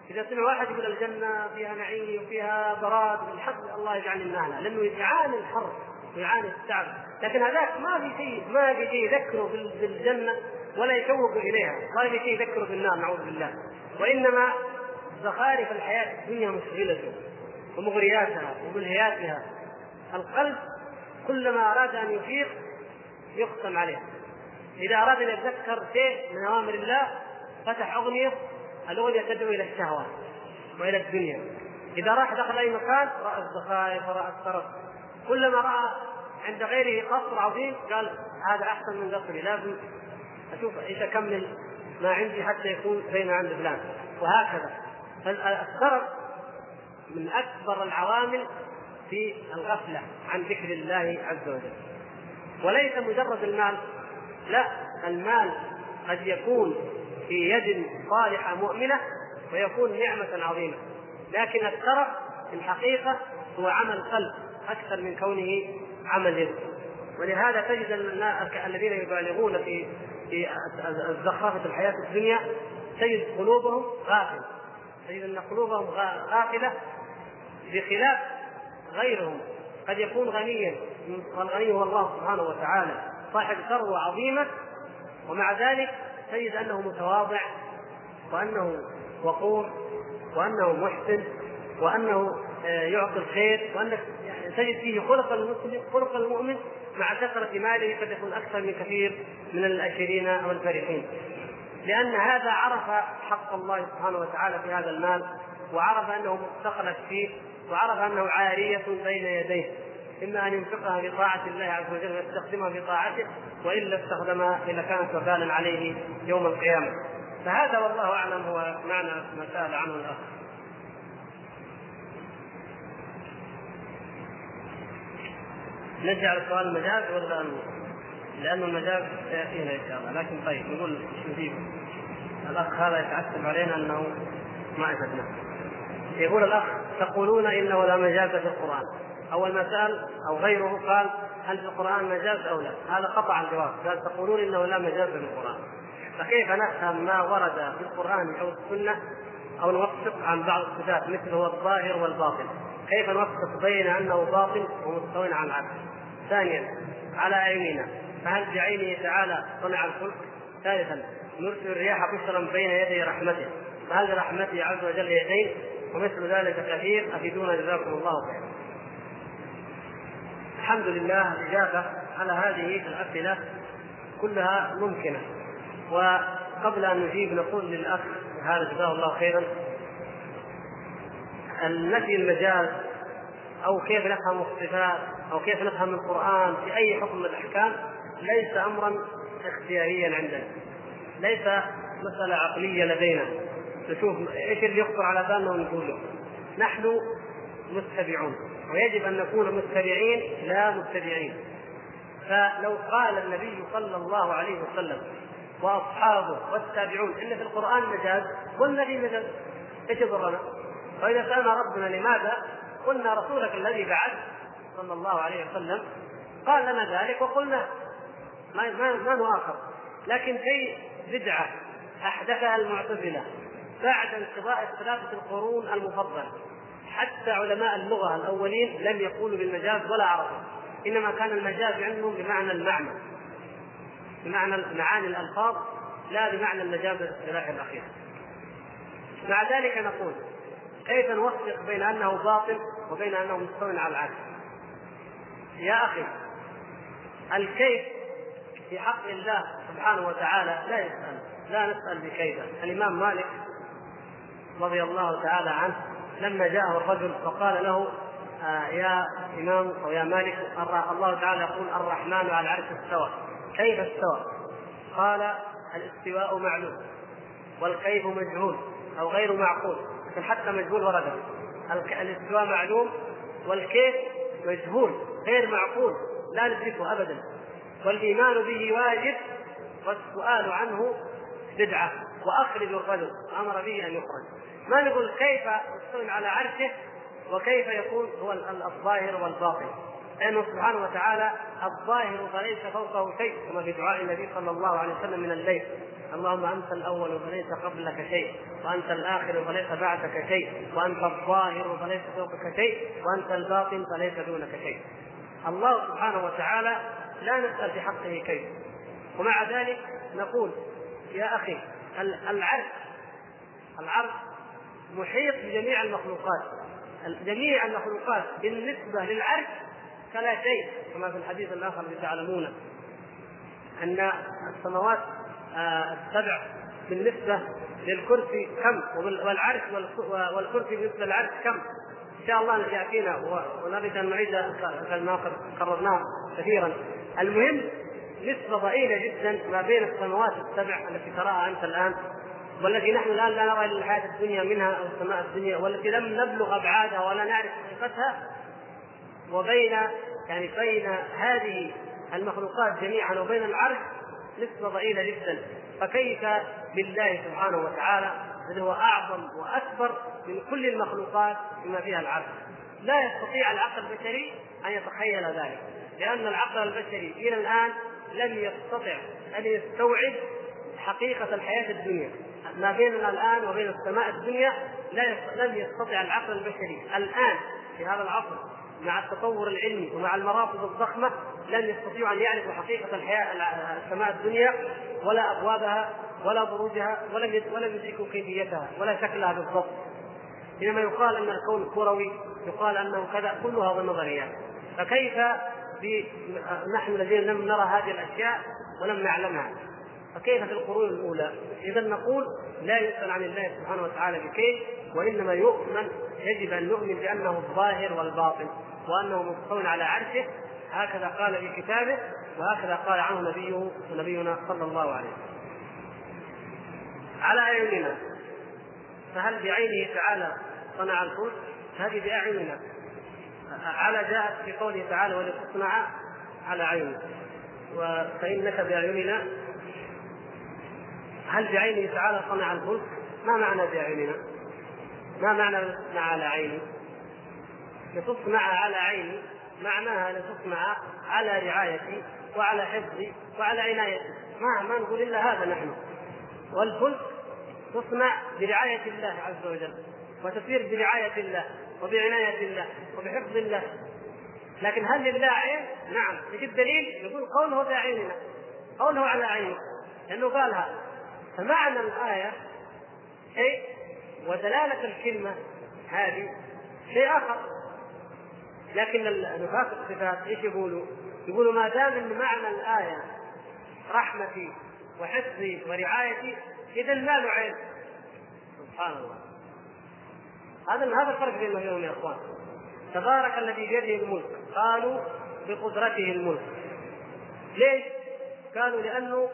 إذا سمع واحد يقول الجنة فيها نعيم وفيها براد بالحق الله يجعلني من اهلها لأنه يعاني الحر ويعاني التعب. لكن هذاك ما في شيء ما في شيء يذكره بالجنة ولا يشوق إليها. ولا في شيء يذكره بالنار نعوذ بالله. وإنما زخارف الحياة الدنيا مشغلته ومغرياتها وملهياتها. القلب كلما أراد أن يفيق يختم عليه. إذا أراد أن يتذكر شيء من أوامر الله فتح أغنية الاغنيه تدعو إلى الشهوات وإلى الدنيا. إذا راح دخل أي مكان رأى الزخارف ورأى الطرف كلما رأى عند غيره قصر عظيم قال هذا أحسن من قصري لازم أشوف إيش أكمل ما عندي حتى يكون زي عند فلان. وهكذا. فالسرف من أكبر العوامل في الغفلة عن ذكر الله عز وجل. وليس مجرد المال لا المال قد يكون في يد صالحة مؤمنة ويكون نعمة عظيمة. لكن الترف في الحقيقة هو عمل قلب أكثر من كونه عمل يد. ولهذا تجد الذين يبالغون في في زخرفه الحياة الدنيا تجد قلوبهم غافلة. تجد أن قلوبهم غافلة بخلاف غيرهم. قد يكون غنيا. والغني هو الله سبحانه وتعالى. صاحب ثروة عظيمة. ومع ذلك تجد أنه متواضع وأنه وقور وأنه محسن وأنه آه، يعطي الخير وأنك يعني تجد فيه خلق المسلم خلق المؤمن مع كثره ماله قد يكون أكثر من كثير من الاشرين أو الفرحين. لأن هذا عرف حق الله سبحانه وتعالى في هذا المال وعرف أنه مستخلف فيه وعرف أنه عارية بين يديه. إما أن ينفقها في طاعة الله عز وجل ويستخدمها في طاعته وإلا استخدمها إذا كانت وبالا عليه يوم القيامة. فهذا والله أعلم هو معنى ما سأل عنه الأخ. نجعل السؤال المجاز ولا لأن المجاز سيأتينا إن شاء الله لكن طيب نقول نجيب؟ الأخ هذا يتعتب علينا أنه ما أجبنا يقول الأخ تقولون إنه لا مجاز في القرآن. أول ما سأل أو غيره قال هل في القرآن مجاز أو لا؟ هذا قطع الجواب. قال تقولون إنه لا مجاز في القرآن. فكيف نفهم ما ورد في القرآن أو السنة أو نوفق عن بعض الصفات مثل هو الظاهر والباطن؟ كيف نوفق بين أنه باطن ومستوى على العكس؟ ثانيا على أيمينا فهل بعينه تعالى صنع الخلق؟ ثالثا نرسل الرياح بشرا بين يدي رحمته. فهل لرحمته عز وجل يدين؟ ومثل ذلك كثير أفيدونا جزاكم الله خيرا. الحمد لله الإجابة على هذه الأسئلة كلها ممكنة. وقبل أن نجيب نقول للأخ هذا جزاه الله خيرا النفي المجاز أو كيف نفهم الصفات أو كيف نفهم القرآن في أي حكم من الأحكام ليس امرا اختياريا عندنا. ليس مسألة عقلية لدينا. نشوف إيش اللي يخطر على بالنا ونقوله. نحن متبعون ويجب أن نكون متبعين لا متبعين فلو قال النبي صلى الله عليه وسلم وأصحابه والتابعون إن في القرآن مجاز في مجاز إيش يضرنا؟ واذا سألنا ربنا لماذا؟ قلنا رسولك الذي بعث صلى الله عليه وسلم قال لنا ذلك وقلنا ما ما, ما نؤاخذ لكن في بدعة أحدثها المعتزلة بعد انقضاء الثلاثه القرون المفضلة حتى علماء اللغة الأولين لم يقولوا بالمجاز ولا عرفوا إنما كان المجاز عندهم بمعنى المعنى. بمعنى معاني الألفاظ لا بمعنى المجاز الاصطلاحي الأخير. مع ذلك نقول كيف نوفق بين أنه باطل وبين أنه مستوى على العكس يا أخي الكيف في حق الله سبحانه وتعالى لا يسأل لا نسأل بكيفه. الإمام مالك رضي الله تعالى عنه لما جاءه الرجل فقال له آه يا إمام أو يا مالك الله تعالى يقول الرحمن على العرش استوى. كيف استوى؟ قال الاستواء معلوم والكيف مجهول أو غير معقول لكن حتى مجهول ورد. الاستواء معلوم والكيف مجهول غير معقول لا ندركه أبدا. والإيمان به واجب والسؤال عنه بدعة وأخرج الرجل أمر به أن يخرج. ما نقول كيف يستوي على عرشه وكيف يكون هو الظاهر والباطن. لأنه سبحانه وتعالى الظاهر فليس فوقه شيء كما في دعاء النبي صلى الله عليه وسلم من الليل. اللهم أنت الأول فليس قبلك شيء وأنت الآخر فليس بعدك شيء وأنت الظاهر فليس فوقك شيء وأنت الباطن فليس دونك شيء. الله سبحانه وتعالى لا نسأل في حقه كيف. ومع ذلك نقول يا أخي العرش العرش محيط بجميع المخلوقات. جميع المخلوقات بالنسبة للعرش فلا شيء كما في الحديث الآخر الذي تعلمونه. أن السماوات آه، السبع بالنسبة للكرسي كم؟ والعرش والكرسي بالنسبة للعرش كم؟ إن شاء الله يأتينا ونريد أن نعيد ما قررناه كثيرا. المهم نسبة ضئيلة جدا ما بين السماوات السبع التي تراها أنت الآن والتي نحن الآن لا نرى الحياة الدنيا منها أو السماء الدنيا والتي لم نبلغ أبعادها ولا نعرف حقيقتها وبين يعني بين هذه المخلوقات جميعا وبين العرش نسبة ضئيلة جدا. فكيف بالله سبحانه وتعالى؟ الذي هو أعظم وأكبر من كل المخلوقات بما فيها العرش. لا يستطيع العقل البشري أن يتخيل ذلك لأن العقل البشري إلى الآن لم يستطع أن يستوعب حقيقة الحياة الدنيا. ما بيننا الآن وبين السماء الدنيا لا لم يستطع العقل البشري. الآن في هذا العصر مع التطور العلمي ومع المراصد الضخمة لم يستطيعوا أن يعرفوا حقيقة الحياة السماء الدنيا ولا أبوابها ولا بروجها ولم ولم يدركوا كيفيتها ولا شكلها بالضبط. حينما يقال أن الكون كروي يقال أنه كذا كلها نظريات. فكيف نحن الذين لم نرى هذه الأشياء ولم نعلمها؟ فكيف في القرون الأولى؟ اذا نقول لا يسأل عن الله سبحانه وتعالى بكيف وإنما يؤمن يجب أن نؤمن بأنه الظاهر والباطن وأنه مستوى على عرشه هكذا قال في كتابه وهكذا قال عنه نبيه ونبينا صلى الله عليه وسلم. على اعيننا فهل بعينه تعالى صنع الفلك؟ هذه بأعيننا على جاءت في قوله تعالى ولتصنع على عينك فإنك بأعيننا هل بعينه تعالى صنع الفلك؟ ما معنى بأعيننا؟ ما معنى لتصنع على عيني؟ لتصنع على عيني معناها لتصنع على رعايتي وعلى حفظي وعلى عنايتي ما ما نقول إلا هذا نحن والفلك تصنع برعاية الله عز وجل وتسير برعاية الله وبعناية الله وبحفظ الله لكن هل لله عين؟ نعم يجي الدليل يقول قوله بعيننا قوله على عينه لأنه قالها فمعنى الآية شيء ودلالة الكلمة هذه شيء آخر. لكن نفاق الصفات إيش يقولوا؟ يقولوا ما دام إن معنى الآية رحمتي وحفظي ورعايتي إذا ما له سبحان الله. هذا هذا الفرق بين بينهم يا إخوان. تبارك الذي بيده الملك. قالوا بقدرته الملك. ليش؟ قالوا لأنه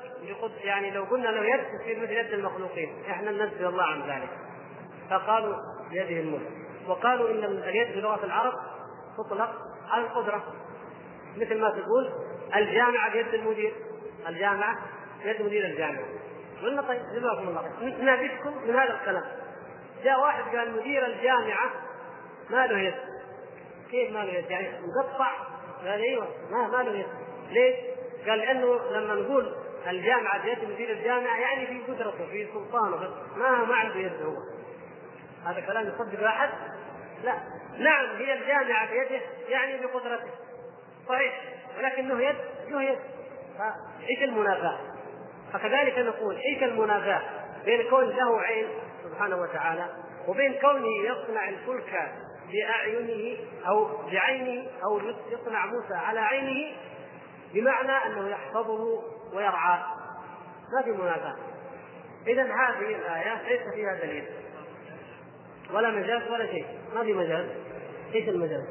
يعني لو قلنا له يد تصير مثل يد المخلوقين. إحنا ننزل الله عن ذلك. فقالوا بيده الملك. وقالوا إن اليد في لغه العرب تطلق على القدرة. مثل ما تقول الجامعة بيد المدير. الجامعة بيد مدير الجامعة قلنا طيب جزاكم الله خير. نناقشكم من هذا الكلام. جاء واحد قال مدير الجامعة ما له يد. كيف ما له يد؟ يعني مقطع. قال أيوه ما ما له يد. ليش؟ قال لأنه لما نقول الجامعة بيد مدير الجامعة يعني في قدرته في سلطانه ما ما عنده يد هو. هذا كلام يصدق أحد؟ لا. نعم هي الجامعة بيده يعني بقدرته. صحيح. ولكن له يد له يد فايش المنافاة؟ فكذلك نقول إيش المنافاة بين كون له عين سبحانه وتعالى وبين كونه يصنع الفلك بأعينه أو بعينه أو يصنع موسى على عينه بمعنى أنه يحفظه ويرعاه ما في منافاة إذا هذه الآية ليس فيها دليل. ولا مجاز ولا شيء. ما في مجاز. إيش المجاز؟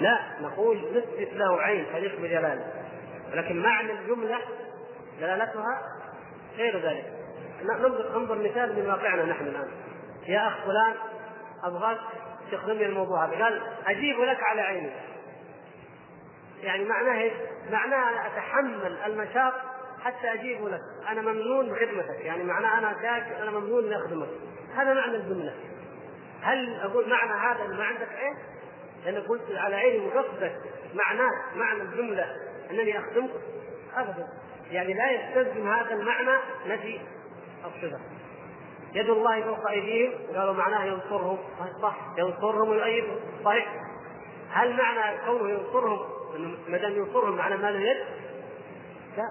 لا نقول نثبت له عين تليق بجلاله ولكن معنى الجملة دلالتها غير ذلك. ننظر مثال من واقعنا نحن الآن. يا أخ فلان أبغاك تخدم لي الموضوع هذا. قال أجيب لك على عيني. يعني معناه إيش؟ معناه أنا أتحمل المشاق حتى أجيب لك. أنا ممنون بخدمتك. يعني معناه أنا جاك أنا ممنون لأخدمك هذا معنى الجملة. هل أقول معنى هذا ما عندك عين؟ لأن قلت على عيني وقصدك معناه معنى الجملة أنني أخدمك؟ أبدا. يعني لا يستلزم هذا المعنى نفي الصفة يد الله فوق أيديهم قالوا معناه ينصرهم. صح. ينصرهم ويؤيدهم صحيح. هل معنى كونه ينصرهم؟ ما دام ينصرهم معنى ما له يد؟ لا.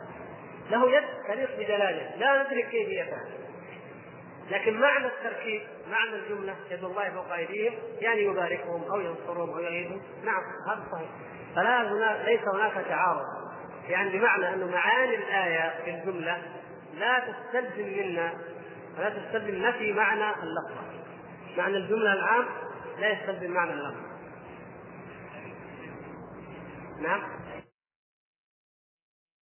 له يد تليق بجلاله لا ندرك كيفيتها لكن معنى التركيب معنى الجملة يد الله فوق أيديهم يعني يباركهم أو ينصرهم أو يعيدهم. نعم هذا صحيح. فلا هنا ليس هناك تعارض. يعني بمعنى أن معاني الآية في الجملة لا تستلزم منا ولا تستلزم نفي معنى اللفظ. معنى الجملة العام لا يستلزم معنى اللفظ. نعم؟